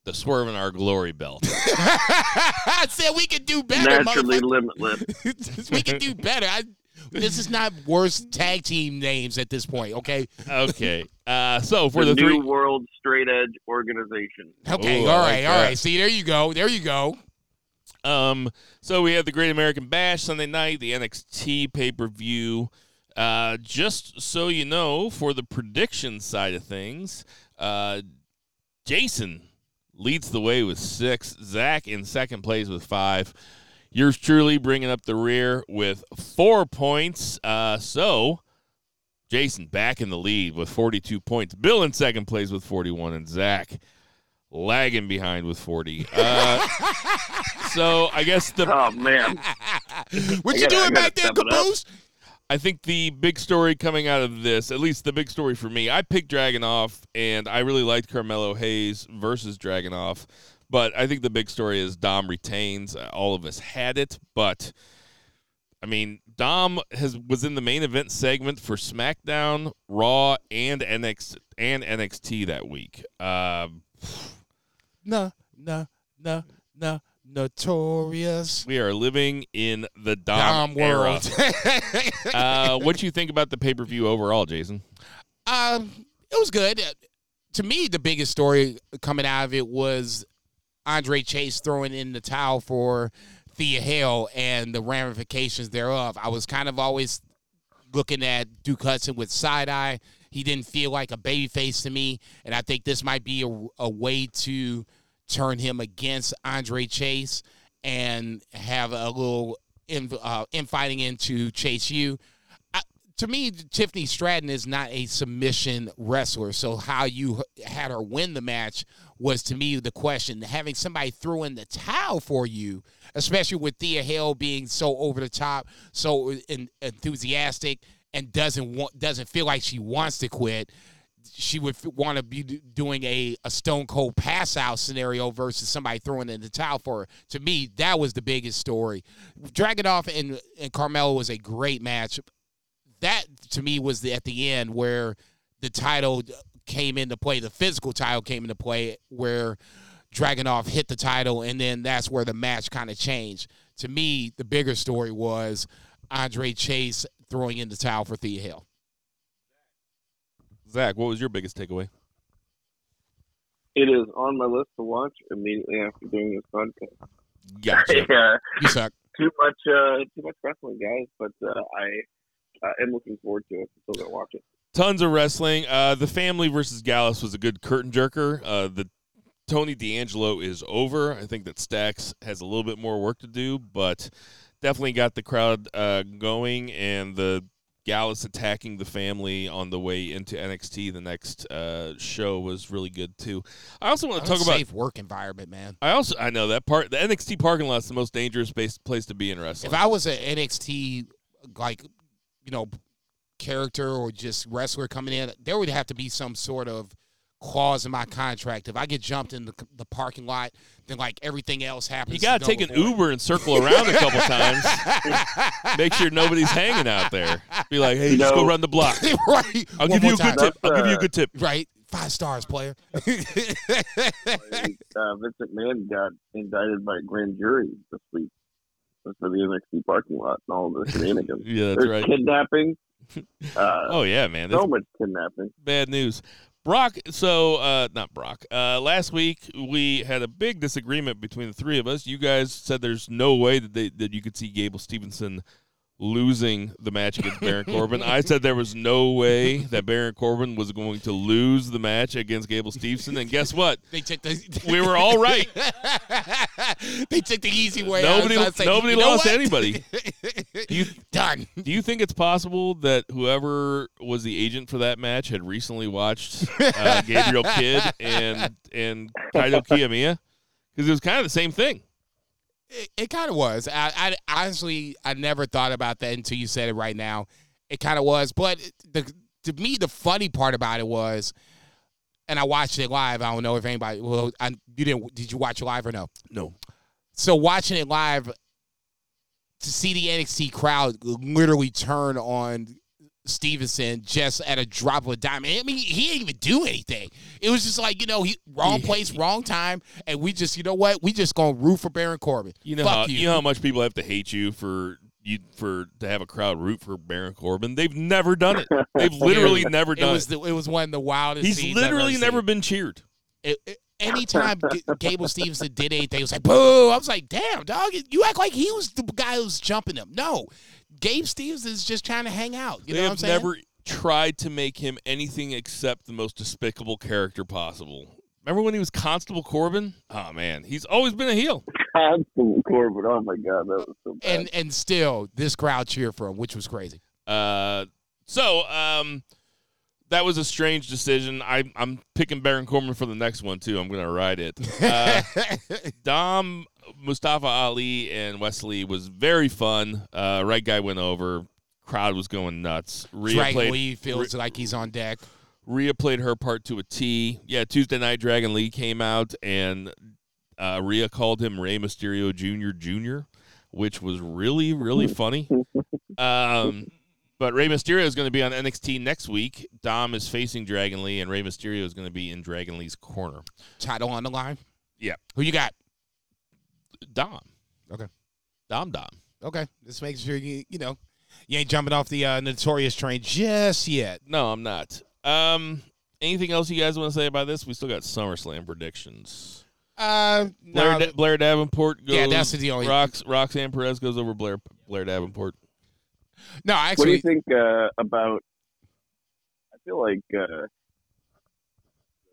The swerve in our glory belt. I said we could do better, Naturally limitless. we can do better. I, this is not worst tag team names at this point. Okay. Okay. Uh, so for the the, New three, World Straight Edge Organization. Okay. Ooh, all right. like all that. right. See, there you go. There you go. Um, so we had the Great American Bash Sunday night, the NXT pay per view. Uh, just so you know, for the prediction side of things, uh, Jason leads the way with six. Zach in second place with five. Yours truly bringing up the rear with four points. Uh, so Jason back in the lead with 42 points. Bill in second place with 41, and Zach lagging behind with 40. Uh, so I guess the Oh man, What you gotta- doing back there, step. Caboose? I think the big story coming out of this, at least the big story for me, I picked Dragunov, and I really liked Carmelo Hayes versus Dragunov. But I think the big story is Dom retains. Uh, All of us had it, but I mean, Dom has was in the main event segment for SmackDown, Raw, and NXT and NXT that week. Um, No, no, no, no. Notorious. we are living in the Dom, Dom era. world. uh, what do you think about the pay per view overall, Jason? Um, it was good. To me, the biggest story coming out of it was Andre Chase throwing in the towel for Thea Hale and the ramifications thereof. I was kind of always looking at Duke Hudson with side eye. He didn't feel like a babyface to me, and I think this might be a, a way to turn him against Andre Chase and have a little in, uh, infighting into Chase U. I, to me, Tiffany Stratton is not a submission wrestler. So how you had her win the match was to me the question. Having somebody throw in the towel for you, especially with Thea Hale being so over the top, so en- enthusiastic, and doesn't want doesn't feel like she wants to quit. She would f- want to be d- doing a, a stone cold pass out scenario versus somebody throwing in the towel for her. To me, that was the biggest story. Dragunov and, and Carmelo was a great match that to me was the, at the end where the title came into play. The physical title came into play where Dragunov hit the title, and then that's where the match kind of changed. To me, the bigger story was Andre Chase throwing in the towel for Thea Hale. Zach, what was your biggest takeaway? it is on my list to watch immediately after doing this podcast. Gotcha. yeah, You suck. too much, uh, too much wrestling, guys. But uh, I uh, am looking forward to it. I'm still gonna watch it. Tons of wrestling. Uh, the family versus Gallus was a good curtain jerker. Uh, the Tony D'Angelo is over. I think that Stacks has a little bit more work to do, but definitely got the crowd uh, going. And the Gallus attacking the family on the way into NXT, the next uh, show was really good too. I also want to talk about. safe work environment, man. I also I know that part. The NXT parking lot is the most dangerous space, place to be in wrestling. If I was an NXT like you know character or just wrestler coming in, there would have to be some sort of clause in my contract. If I get jumped in the, the parking lot, then like everything else happens. You got to take an void. Uber and circle around a couple times. Make sure nobody's hanging out there. Be like, hey, You just go run the block. right. I'll One give you more a good time. tip. I'll give you a good tip. Right. Five stars, player. uh, Vince McMahon got indicted by a grand jury this week for the NXT parking lot and all the shenanigans. Yeah, that's There's right. kidnapping. Uh, Oh yeah, man. That's so much kidnapping. bad news. Brock, so uh, not Brock. Uh, last week we had a big disagreement between the three of us. You guys said there's no way that they, that you could see Gable Stevenson losing the match against Baron Corbin. I said there was no way that Baron Corbin was going to lose the match against Gable Stevenson, and guess what? They took the. We were all right. they took the easy way. out. Nobody- So I like, nobody lost anybody. You Done. Do you think it's possible that whoever was the agent for that match had recently watched uh, Gabriel Kidd and and Kaito Kiyomiya? Because it was kind of the same thing. It, it kind of was. I, I honestly, I never thought about that until you said it right now. It kind of was, but the to me, the funny part about it was, and I watched it live. I don't know if anybody. Well, I, you didn't. Did you watch it live or no? No. So watching it live, to see the NXT crowd literally turn on Stevenson just at a drop of a dime. I mean, he didn't even do anything. It was just like you know, he wrong Yeah. place, wrong time, and we just you know what? We just gonna root for Baron Corbin. You know Fuck how you. you know how much people have to hate you for you for to have a crowd root for Baron Corbin. They've never done it. They've literally never it done was it. the, it was one of the wildest. He's scenes I've ever literally never been cheered. It, it- anytime G- Gable Stevenson did anything, it was like boo. I was like, damn, dog, you act like he was the guy who was jumping him. No, Gabe Stevenson is just trying to hang out. You they know what I'm have saying? never tried to make him anything except the most despicable character possible. Remember when he was Constable Corbin? Oh man, he's always been a heel. Constable Corbin. Oh my god, that was so bad. and and still this crowd cheered for him, which was crazy. Uh, so um, that was a strange decision. I, I'm picking Baron Corbin for the next one too. I'm going to ride it. Uh, Dom, Mustafa Ali, and Wes Lee was very fun. Uh, right guy went over. Crowd was going nuts. Rhea Dragon played, Lee feels like he's on deck. Rhea played her part to a T. Yeah, Tuesday night Dragon Lee came out and uh, Rhea called him Rey Mysterio Jr. Jr., which was really really funny. Um, but Rey Mysterio is going to be on NXT next week. Dom is facing Dragon Lee, and Rey Mysterio is going to be in Dragon Lee's corner. Title on the line. Yeah. Who you got? Dom. Okay. Dom Dom. Okay, This makes sure you you know you ain't jumping off the uh, notorious train just yet. No, I'm not. Um, anything else you guys want to say about this? We still got SummerSlam predictions. Uh, Blair, no, Da- Blair Davenport goes. Yeah, that's the only- Rox, Roxanne Perez goes over Blair Blair Davenport. no, actually. what do you think uh, about? I feel like uh,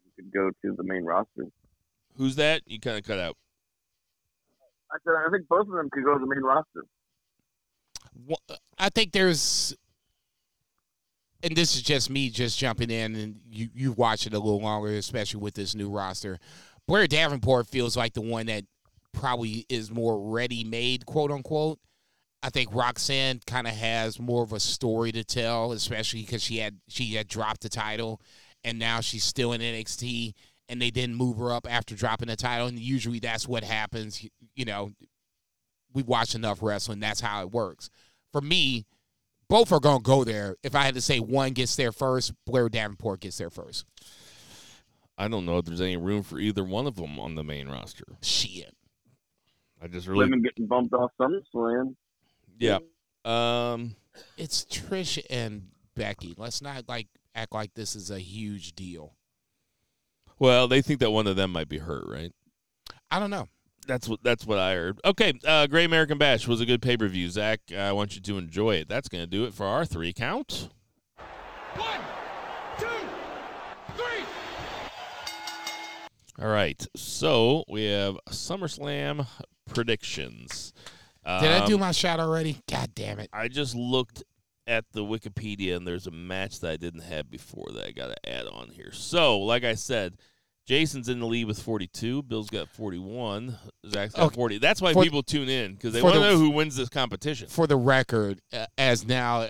we could go to the main roster. Who's that? You kind of cut out. I said I think both of them could go to the main roster. Wha- I think there's, and this is just me just jumping in, and you you watch it a little longer, especially with this new roster. Blair Davenport feels like the one that probably is more ready made, quote unquote. I think Roxanne kind of has more of a story to tell, especially because she had she had dropped the title, and now she's still in NXT, and they didn't move her up after dropping the title, and usually that's what happens. You, you know, we watch enough wrestling, that's how it works. For me, both are gonna go there. If I had to say one gets there first, Blair Davenport gets there first. I don't know if there's any room for either one of them on the main roster. Shit. I just really, Women getting bumped off SummerSlam. yeah. Um, It's Trish and Becky. Let's not like act like this is a huge deal. Well, they think that one of them might be hurt, right? I don't know. That's what that's what I heard. Okay, uh, Great American Bash was a good pay per view. Zach, I want you to enjoy it. That's going to do it for our three count. One, two, three. All right, so we have SummerSlam predictions. Did I do Um, my shot already? God damn it. I just looked at the Wikipedia and there's a match that I didn't have before that I got to add on here. So, like I said, Jason's in the lead with 42. Bill's got 41. Zach's got Okay. 40. That's why For- people tune in because they want to know who wins this competition. For the record, uh, as now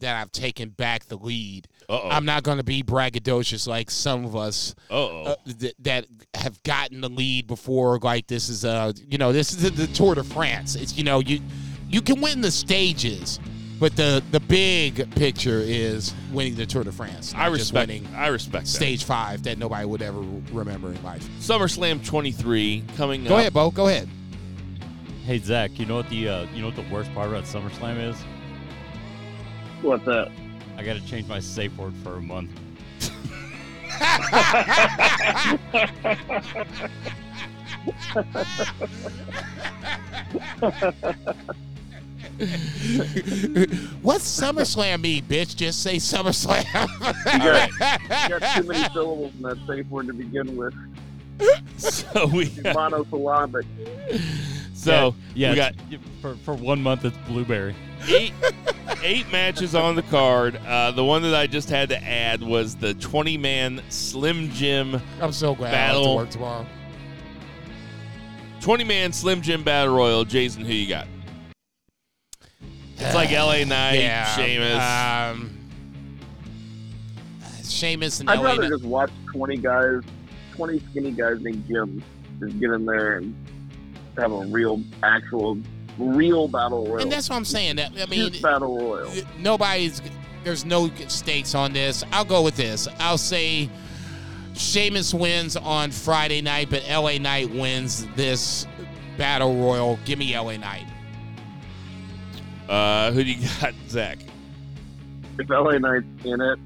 that I've taken back the lead, Uh-oh. I'm not going to be braggadocious like some of us uh, th- that have gotten the lead before. Like this is a you know this is the, the Tour de France. It's you know you you can win the stages, but the the big picture is winning the Tour de France. I not just respect. winning I respect that. stage five that nobody would ever remember in life. SummerSlam 23 coming up Go up. ahead, Bo. Go ahead. Hey Zach, you know what the uh, you know what the worst part about SummerSlam is? What's that? I got to change my safe word for a month. What's SummerSlam mean, bitch? Just say SummerSlam. You got, you got too many syllables in that safe word to begin with. So we Monosyllabic. so yeah, we got for for one month it's blueberry. eight eight matches on the card. Uh, the one that I just had to add was the 20 man Slim Jim I'm so glad I have to Battle. work tomorrow. 20 man Slim Jim Battle Royal. Jason, who you got? It's like LA Knight, yeah, Sheamus. Um, Sheamus and I'd LA. rather Knight- just watch 20 guys, 20 skinny guys named Jim, just get in there and have a real, actual, real battle royal. And that's what I'm saying. That I mean, Just battle royal. nobody's. There's no stakes on this. I'll go with this. I'll say Sheamus wins on Friday night, but LA Knight wins this battle royal. Give me LA Knight. Uh, who do you got, Zach? If LA Knight's in it,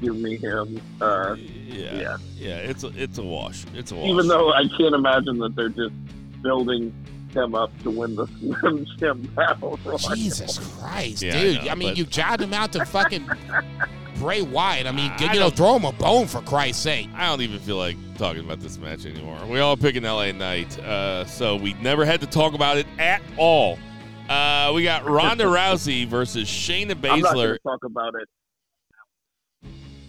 give me him. Uh, Yeah, yeah. yeah. It's a it's a wash. It's a wash. Even though I can't imagine that they're just building him up to win the Slim Jim battle royal. Jesus Christ, Yeah, I dude! know, I, mean, but- you jotted him out to fucking Bray Wyatt. I mean, I you know, throw him a bone for Christ's sake. I don't even feel like talking about this match anymore. We all picking LA Knight, uh, so we never had to talk about it at all. Uh, we got Ronda Rousey versus Shayna Baszler. I'm not going to talk about it.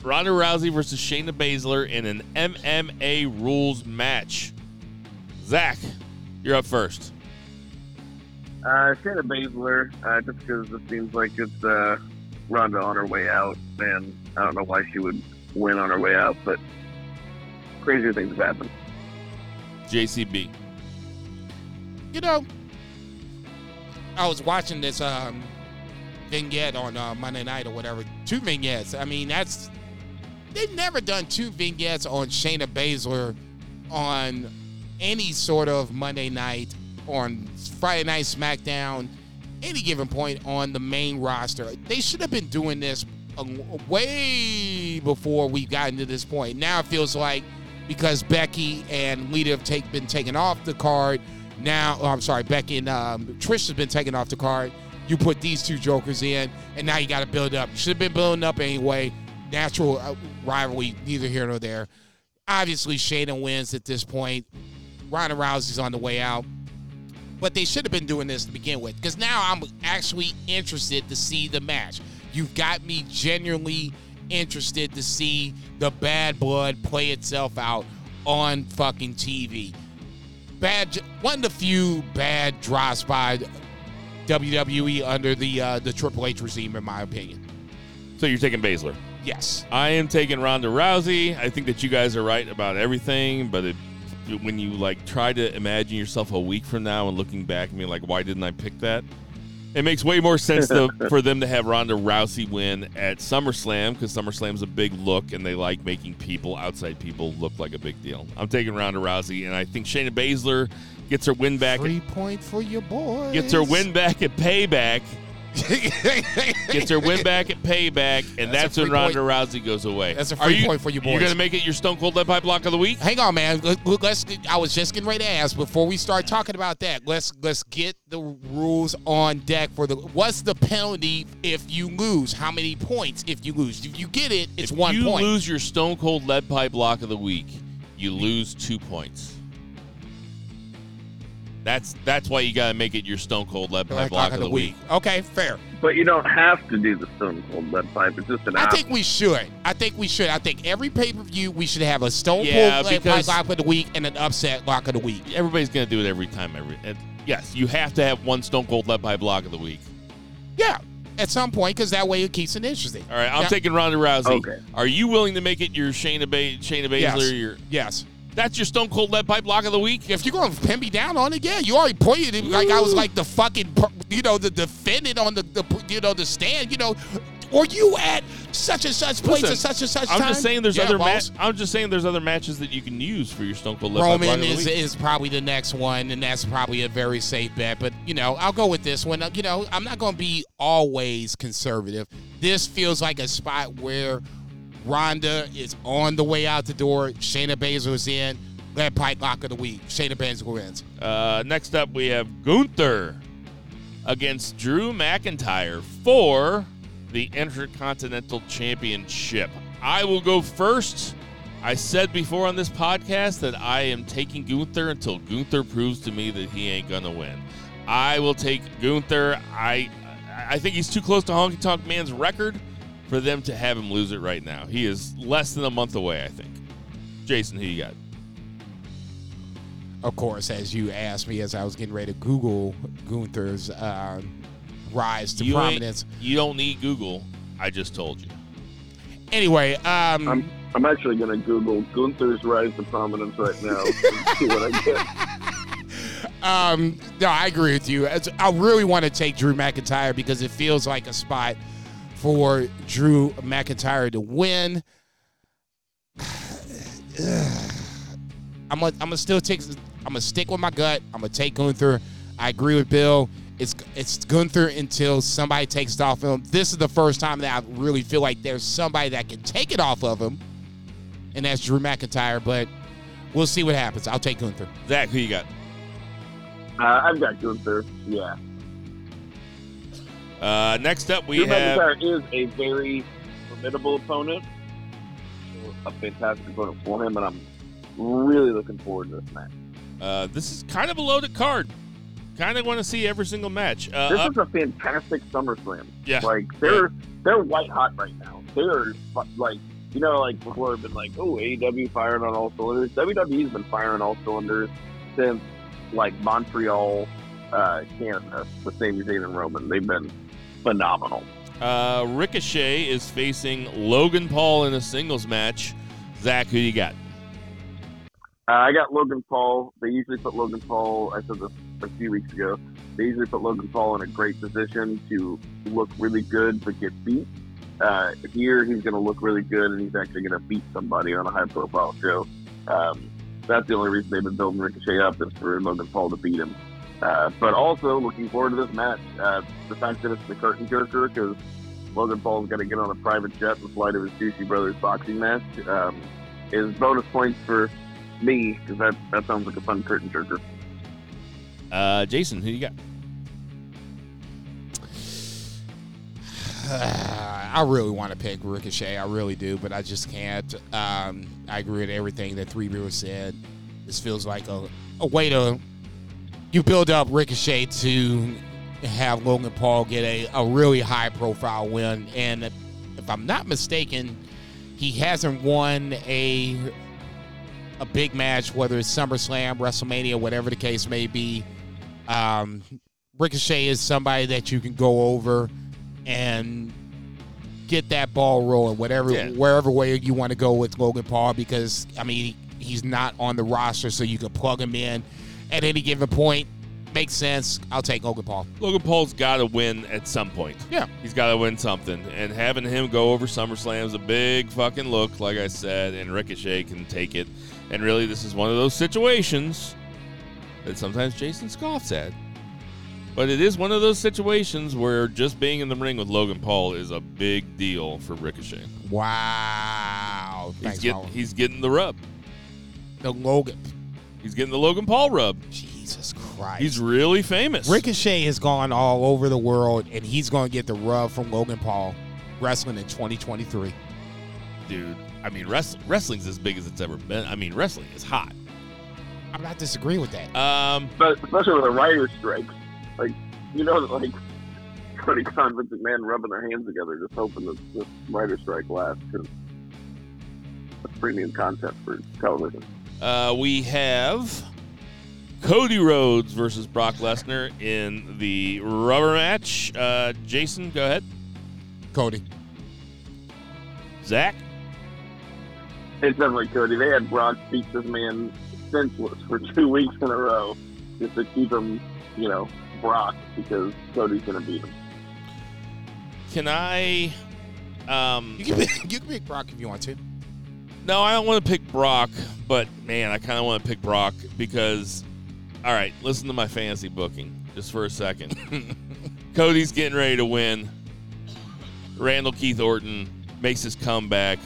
Ronda Rousey versus Shayna Baszler in an MMA rules match. Zach, you're up first. Uh, Shayna Baszler, uh, just because it seems like it's uh, Ronda on her way out, and I don't know why she would win on her way out, but crazier things have happened. JCB. You know, I was watching this um, vignette on uh, Monday night or whatever. Two vignettes. I mean, that's they've never done two vignettes on Shayna Baszler on any sort of Monday night, on Friday night SmackDown, any given point on the main roster. They should have been doing this way before we've gotten to this point. Now it feels like because Becky and Lita have take, been taken off the card. Now, oh, I'm sorry, Becky and um, Trish has been taken off the card. You put these two jokers in, and now you got to build up. Should have been building up anyway. Natural uh, rivalry, neither here nor there. Obviously, Shayna wins at this point. Ronda Rousey's on the way out. But they should have been doing this to begin with, because now I'm actually interested to see the match. You've got me genuinely interested to see the bad blood play itself out on fucking TV. Bad, one of the few bad drops by WWE under the uh, the Triple H regime, in my opinion. So you're taking Baszler. Yes. I am taking Ronda Rousey. I think that you guys are right about everything, but it, when you like try to imagine yourself a week from now and looking back and being like, why didn't I pick that? It makes way more sense to, for them to have Ronda Rousey win at SummerSlam because SummerSlam's a big look and they like making people, outside people, look like a big deal. I'm taking Ronda Rousey, and I think Shayna Baszler gets her win back. Three point for your boy. Gets her win back at Payback. Gets her win back at Payback, and That's that's, when free point. Ronda Rousey goes away. That's a free you, point for you boys. You're gonna make it your Stone Cold Lead Pipe Block of the week? Hang on, man. Let- Let's. I was just getting ready to ask before we start talking about that. Let's let's get the rules on deck for the. What's the penalty if you lose? How many points if you lose? If you get it, it's if one you point. lose your Stone Cold Lead Pipe Block of the week, you lose two points. That's that's why you gotta make it your Stone Cold Lead Pipe Like block of the week. Okay, fair. But you don't have to do the Stone Cold Lead Pipe. It's just an I option. think we should. I think we should. I think every pay per view we should have a Stone Yeah, Cold Lead because- Pipe lock of the week and an upset lock of the week. Everybody's gonna do it every time. Every and yes, you have to have one Stone Cold Lead Pipe block of the week. Yeah, at some point, because that way it keeps it interesting. All right, I'm Yeah. taking Ronda Rousey. Okay. Are you willing to make it your Shayna, ba- Shayna Baszler? Yes. Your Yes. That's your Stone Cold Lead Pipe block of the week. If you're gonna pin me down on it, yeah, you already pointed it like I was like the fucking, you know, the defendant on the, the you know, the stand, you know, or you at such and such place Listen, at such and such I'm time. just saying there's Yeah, other matches. I'm just saying there's other matches that you can use for your Stone Cold Lead Pipe block Roman of the is, week. is probably the next one, and that's probably a very safe bet. But you know, I'll go with this one. You know, I'm not going to be always conservative. This feels like a spot where Ronda is on the way out the door. Shayna Baszler's in. Lead pipe lock of the week. Shayna Baszler wins. Uh, next up, we have Gunther against Drew McIntyre for the Intercontinental Championship. I will go first. I said before on this podcast that I am taking Gunther until Gunther proves to me that he ain't gonna win. I will take Gunther. I I think he's too close to Honky Tonk Man's record for them to have him lose it right now. He is less than a month away, I think. Jason, who you got? Of course, as you asked me as I was getting ready to Google Gunther's uh, rise to You prominence. You don't need Google. I just told you. Anyway, um, I'm I'm actually gonna Google Gunther's rise to prominence right now and see what I get. Um, no, I agree with you. I really want to take Drew McIntyre because it feels like a spot for Drew McIntyre to win. I'm gonna, I'm gonna still take. I'm gonna stick with my gut. I'm gonna take Gunther. I agree with Bill. It's it's Gunther until somebody takes it off him. This is the first time that I really feel like there's somebody that can take it off of him, and that's Drew McIntyre. But we'll see what happens. I'll take Gunther. Zach, who you got? Uh, I've got Gunther. Yeah, Uh, next up, we Drew have McIntyre is a very formidable opponent, a fantastic opponent for him, and I'm really looking forward to this match. uh, this is kind of a loaded card. Kind of want to see every single match. Uh, This up- is a fantastic SummerSlam. yeah, Like they're they're white hot right now. They're like you know like before have been like oh AEW firing on all cylinders. WWE's been firing all cylinders since like Montreal, uh, Canada with Sami Zayn and Roman. They've been phenomenal. uh, Ricochet is facing Logan Paul in a singles match. Zach, who you got? Uh, I got Logan Paul. They usually put Logan Paul. I said this a few weeks ago. They usually put Logan Paul in a great position to look really good but get beat. Uh, here, he's going to look really good, and he's actually going to beat somebody on a high-profile show. Um, that's the only reason they've been building Ricochet up is for Logan Paul to beat him. Uh, but also looking forward to this match. Uh, the fact that it's the curtain jerker because Logan Paul's got to get on a private jet and fly to his Juicy Brothers boxing match um, is bonus points for me because that that sounds like a fun curtain jerker. Uh, Jason, who you got? I really want to pick Ricochet. I really do, but I just can't. Um, I agree with everything that Three Beers said. This feels like a, a way to you build up Ricochet to have Logan Paul get a, a really high profile win. And if I'm not mistaken, he hasn't won a a big match, whether it's SummerSlam, WrestleMania, whatever the case may be. Um, Ricochet is somebody that you can go over and get that ball rolling, whatever Yeah. wherever way you want to go with Logan Paul, because I mean he's not on the roster, so you can plug him in at any given point. Makes sense. I'll take Logan Paul. Logan Paul's got to win at some point. Yeah. He's got to win something. And having him go over SummerSlam is a big fucking look, like I said, and Ricochet can take it. And really, this is one of those situations that sometimes Jason scoffs at. But it is one of those situations where just being in the ring with Logan Paul is a big deal for Ricochet. Wow. He's, Thanks, get, he's getting the rub. the Logan. He's getting the Logan Paul rub. Jesus Christ. He's really famous. Ricochet has gone all over the world, and he's going to get the rub from Logan Paul wrestling in 2023. dude. I mean, wrestling, wrestling's as big as it's ever been. I mean, wrestling is hot. I'm not disagreeing with that. Um, but especially with the writer strikes, like you know, like Tony Khan, Vince McMahon rubbing their hands together, just hoping that this writer strike lasts because it's premium content for television. Uh, we have Cody Rhodes versus Brock Lesnar in the rubber match. Uh, Jason, go ahead. Cody. Zach. It's definitely Cody. They had Brock beat this man senseless for two weeks in a row just to keep him, you know, Brock because Cody's going to beat him. Can I? Um, You can pick, you can pick Brock if you want to. No, I don't want to pick Brock, but man, I kind of want to pick Brock because, all right, listen to my fantasy booking just for a second. Cody's getting ready to win. Randall Keith Orton makes his comeback.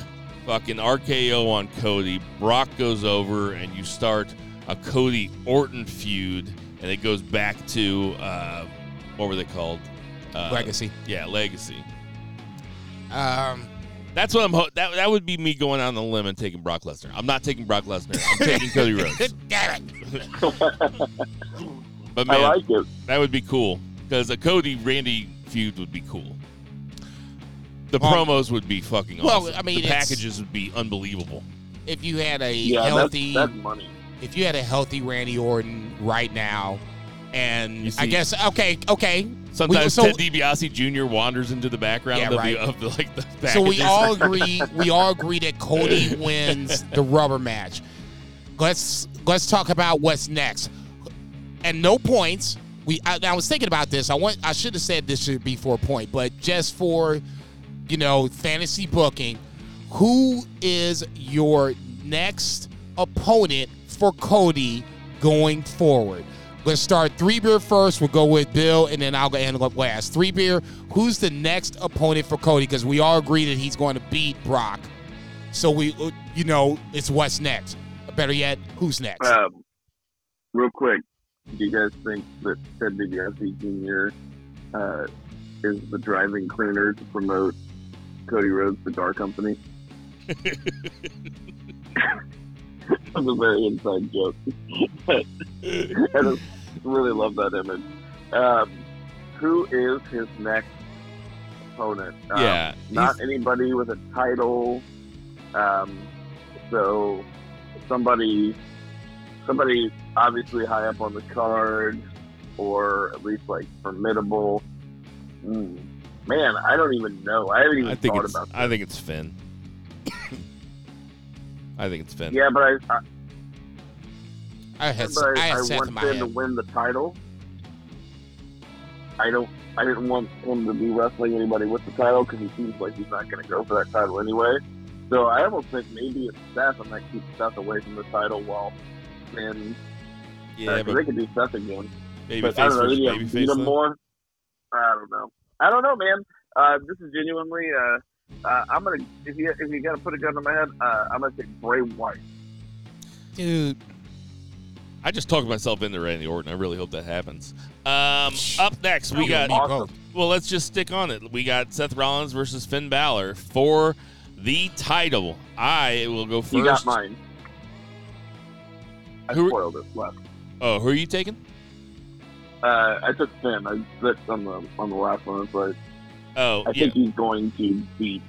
Fucking RKO on Cody. Brock goes over, and you start a Cody Orton feud, and it goes back to uh, what were they called? Uh, Legacy. Yeah, Legacy. Um, That's what I'm. Ho- that that would be me going out on the limb and taking Brock Lesnar. I'm not taking Brock Lesnar. I'm taking Cody Rhodes. damn it. But I man, like it. that would be cool because a Cody Randy feud would be cool. The Well- promos would be fucking Well, awesome. I mean, the packages would be unbelievable. If you had a Yeah, that's, healthy, that's money. if you had a healthy Randy Orton right now, and You I guess okay, okay. Sometimes so, Ted DiBiase Jr. wanders into the background Yeah, of, right. the, of the like the packages. so we all agree. We all agree that Cody wins the rubber match. Let's let's talk about what's next. And no points. We I, I was thinking about this. I want I should have said this should be for a point, but just for you know fantasy booking, who is your next opponent for Cody going forward? Let's start three beer first. We'll go with Bill, and then I'll go end up last. Three beer. Who's the next opponent for Cody? Because we all agree that he's going to beat Brock. So we, uh, you know, it's what's next. Better yet, who's next? Um, real quick, do you guys think that Ted DiBiase Jr. Uh, is the driving cleaner to promote Cody Rhodes Cigar Company? That's a very inside joke. but I just really love that image. Um, who is his next opponent? Um, Yeah, not anybody with a title. Um, so somebody, somebody obviously high up on the card, or at least like formidable. Mm. Man, I don't even know. I haven't even I think thought about. I think it's Finn. I think it's Finn. Yeah, but I, I, I had, I I, had I Seth in want my Finn to head. win the title. I don't. I didn't want him to be wrestling anybody with the title because he seems like he's not going to go for that title anyway. So I almost think maybe it's Seth, and that keeps Seth away from the title while Finn. yeah, uh, 'cause but they could do Seth again. babyface but I don't know. Maybe you beat babyface. him though? more. I don't know. I don't know, man. Uh, this is genuinely. Uh, uh, I'm gonna. If you if you gotta put a gun to my head, uh, I'm gonna take Bray Wyatt. Dude, I just talked myself into Randy Orton. I really hope that happens. Um, up next, we got. Well, let's just stick on it. We got Seth Rollins versus Finn Balor for the title. I will go first. You got mine. I Who- spoiled it. Left. Oh, who are you taking? Uh, I took Finn. I slipped on the on the last one. But I, Oh, I yeah, think he's going to beat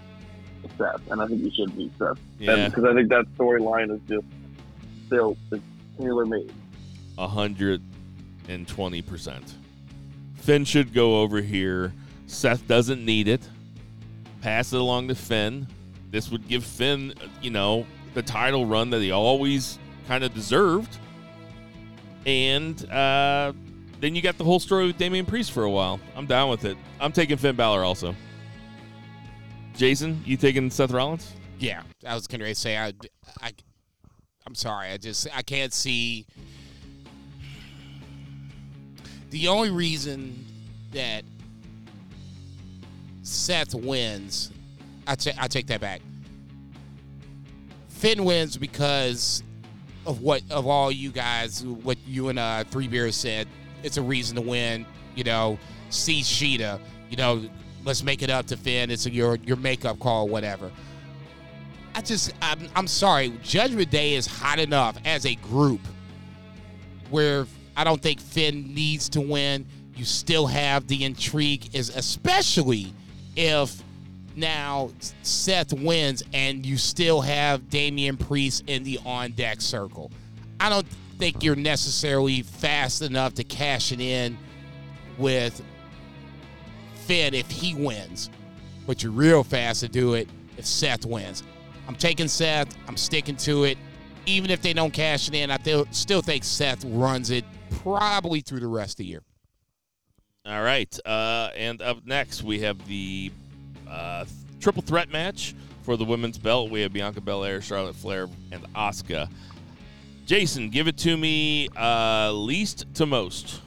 Seth, and I think he should beat Seth. yeah, Because I think that storyline is just still it's tailor made. A hundred and twenty percent. Finn should go over here. Seth doesn't need it. Pass it along to Finn. This would give Finn, you know, the title run that he always kind of deserved. And uh, then you got the whole story with Damian Priest for a while. I'm down with it. I'm taking Finn Balor also. Jason, you taking Seth Rollins? yeah, I was going to say I, I, I'm sorry. I just I can't see. The only reason that Seth wins, I ta- I take that back. Finn wins because of what of all you guys, what you and uh, Three Beers said. It's a reason to win. You know, see Sheeta. You know, let's make it up to Finn. It's your your makeup call, whatever. I just I'm, I'm sorry. Judgment Day is hot enough as a group where I don't think Finn needs to win. You still have the intrigue, is especially if now Seth wins and you still have Damian Priest in the on deck circle. I don't think you're necessarily fast enough to cash it in with Finn if he wins, but you're real fast to do it if Seth wins. I'm taking Seth. I'm sticking to it. Even if they don't cash it in, I still think Seth runs it probably through the rest of the year. All right. Uh, and up next, we have the uh, triple threat match for the women's belt. We have Bianca Belair, Charlotte Flair, and Asuka. Jason, give it to me uh, least to most.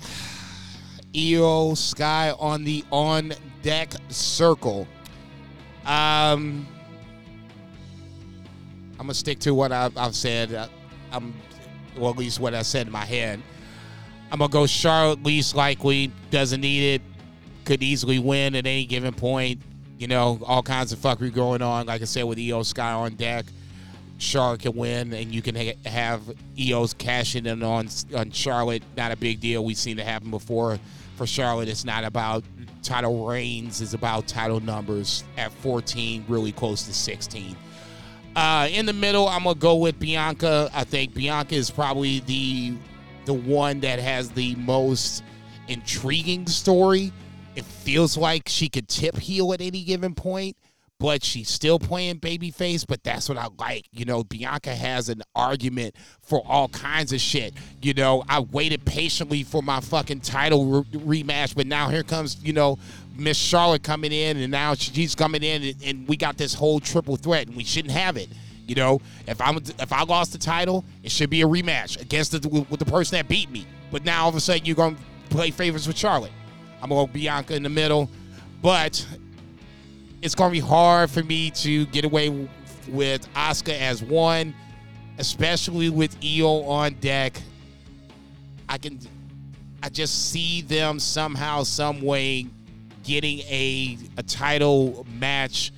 Io Sky on the on deck circle. Um, I'm gonna stick to what I've, I've said. I, I'm well, at least what I said in my head. I'm gonna go Charlotte least likely. Doesn't need it. Could easily win at any given point. You know, all kinds of fuckery going on. Like I said, with Io Sky on deck, Charlotte can win, and you can ha- have Io's cashing in on on Charlotte. Not a big deal. We've seen it happen before. For Charlotte, it's not about title reigns; it's about title numbers. At 14, really close to 16. Uh, in the middle, I'm gonna go with Bianca. I think Bianca is probably the the one that has the most intriguing story. It feels like she could tip heel at any given point, but she's still playing babyface. But that's what I like. You know, Bianca has an argument for all kinds of shit. You know, I waited patiently for my fucking title re- rematch, but now here comes, you know, Miss Charlotte coming in, and now she's coming in, and, and we got this whole triple threat, and we shouldn't have it. You know, if I'm if I lost the title, it should be a rematch against the with the person that beat me. But now all of a sudden you're gonna play favorites with Charlotte. I'm gonna go Bianca in the middle, but it's gonna be hard for me to get away with Asuka as one, especially with Io on deck. I can, I just see them somehow, some way, getting a a title match,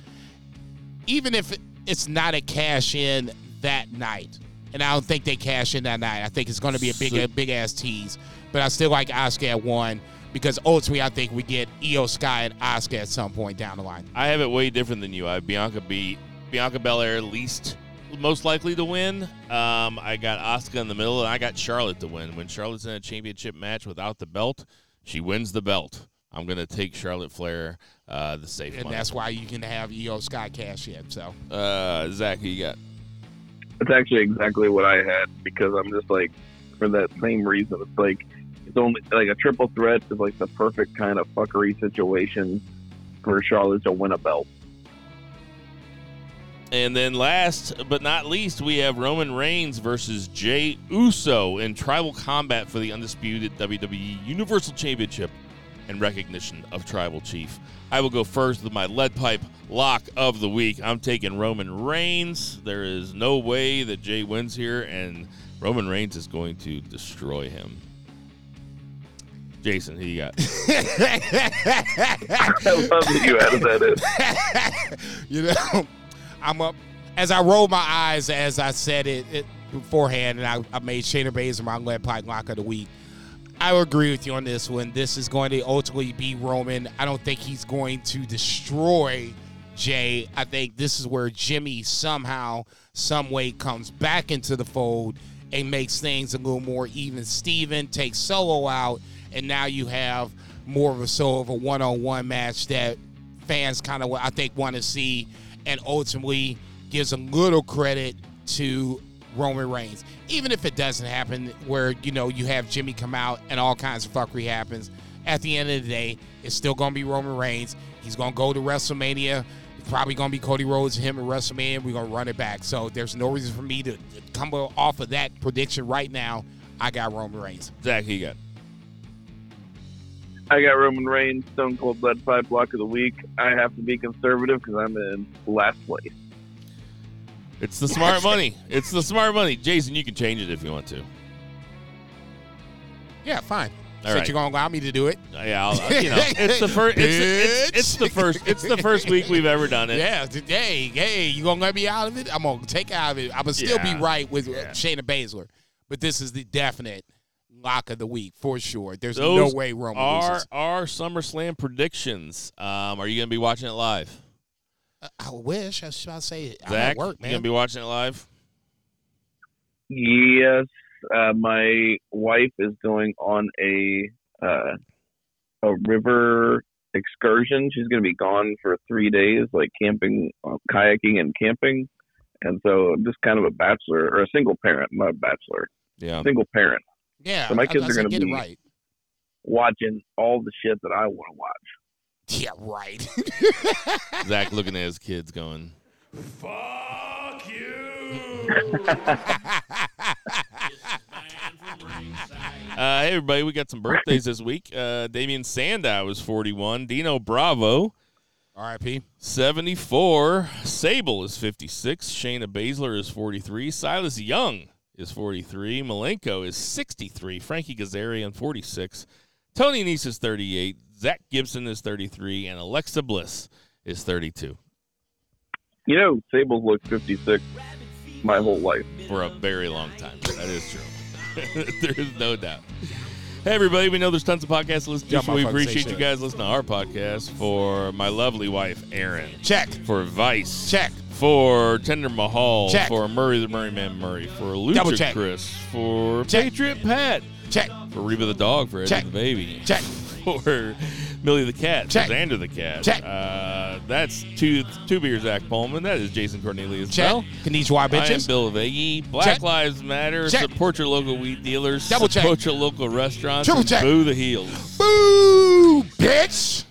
even if it's not a cash in that night. And I don't think they cash in that night. I think it's going to be a big, a big ass tease. But I still like Asuka at one because ultimately I think we get Io Sky and Asuka at some point down the line. I have it way different than you. I have Bianca beat Bianca Belair least most likely to win. Um, I got Asuka in the middle, and I got Charlotte to win. When Charlotte's in a championship match without the belt, she wins the belt. I'm gonna take Charlotte Flair, uh, the safe And money. that's why you can have Io Sky cash in. So uh, Zach, who you got? It's actually exactly what I had because I'm just like, for that same reason, it's like it's only like a triple threat is like the perfect kind of fuckery situation for Charlotte to win a belt. And then last but not least, we have Roman Reigns versus Jey Uso in tribal combat for the undisputed WWE Universal Championship in recognition of Tribal Chief. I will go first with my lead pipe lock of the week. I'm taking Roman Reigns. There is no way that Jey wins here, and Roman Reigns is going to destroy him. Jason, who you got? I love that you added that in. you know, I'm up as I roll my eyes as I said it, it beforehand, and I, I made Shayna Baszler my lead pipe lock of the week. I agree with you on this one. This is going to ultimately be Roman. I don't think he's going to destroy Jey. I think this is where Jimmy somehow, some way comes back into the fold and makes things a little more even. Steven takes Solo out, and now you have more of a sort of a one-on-one match that fans kind of I think want to see, and ultimately gives a little credit to Roman Reigns. Even if it doesn't happen, where you know you have Jimmy come out and all kinds of fuckery happens, at the end of the day, it's still gonna be Roman Reigns. He's gonna go to WrestleMania. It's probably gonna be Cody Rhodes and him at WrestleMania. We're gonna run it back. So there's no reason for me to come off of that prediction right now. I got Roman Reigns. Zach, who you got? I got Roman Reigns, Stone Cold Blood Pipe Block of the Week. I have to be conservative because I'm in last place. It's the smart money. It's the smart money. Jason, you can change it if you want to. Yeah, fine. All Said right. you're gonna allow me to do it. Yeah, I'll, you know, it's the first. It's, it's, it's the first. It's the first week we've ever done it. Yeah, today, hey, you gonna let me out of it? I'm gonna take out of it. I'm gonna still Yeah. be right with uh, Yeah. Shayna Baszler, but this is the definite lock of the week for sure. There's Those no way Roman are loses. our SummerSlam predictions. Um, are you going to be watching it live? I- I wish I was about to say I'm Zach, at work, man. you going man. to be watching it live? Yes, uh, my wife is going on a uh, a river excursion. She's going to be gone for three days, like camping, uh, kayaking, and camping. And so, I'm just kind of a bachelor or a single parent, not a bachelor, Yeah. single parent, yeah, So my kids I are gonna get be- it right. watching all the shit that I want to watch. Yeah, right. Zach looking at his kids going, Fuck you! uh, hey, everybody, we got some birthdays this week. Uh, Damien Sandow is 41. Dino Bravo, R.I.P. 74. Sable is 56. Shayna Baszler is 43. Silas Young is 43. Malenko is 63. Frankie Kazarian, 46. Tony Nese is 38. Zack Gibson is 33. And Alexa Bliss is 32 You know, Sable's looked 56 my whole life. for a very long time. That is true. there is no doubt. Hey, everybody, we know there's tons of podcasts to listen to, so we appreciate you guys listening to our podcast. For my lovely wife, Erin. Check. For Vice. Check. For Tender Mahal. Check. For Murray the Murray Man Murray. For Double Lucha check. Chris. For Check. Patriot Pat. Check. For Reba the Dog. For Eddie Check. the Baby. Check. For Millie the Cat. Check. Xander the Cat. Check. Uh, that's two, two beer Zach Pullman. That is Jason Cornelius Check. Bell. Konnichiwa, I am. Bill Veggie. Black Check. Lives Matter. Check. Support your local weed dealers. Double check. support your local restaurants. Triple check. Boo the heels. Boo, bitch.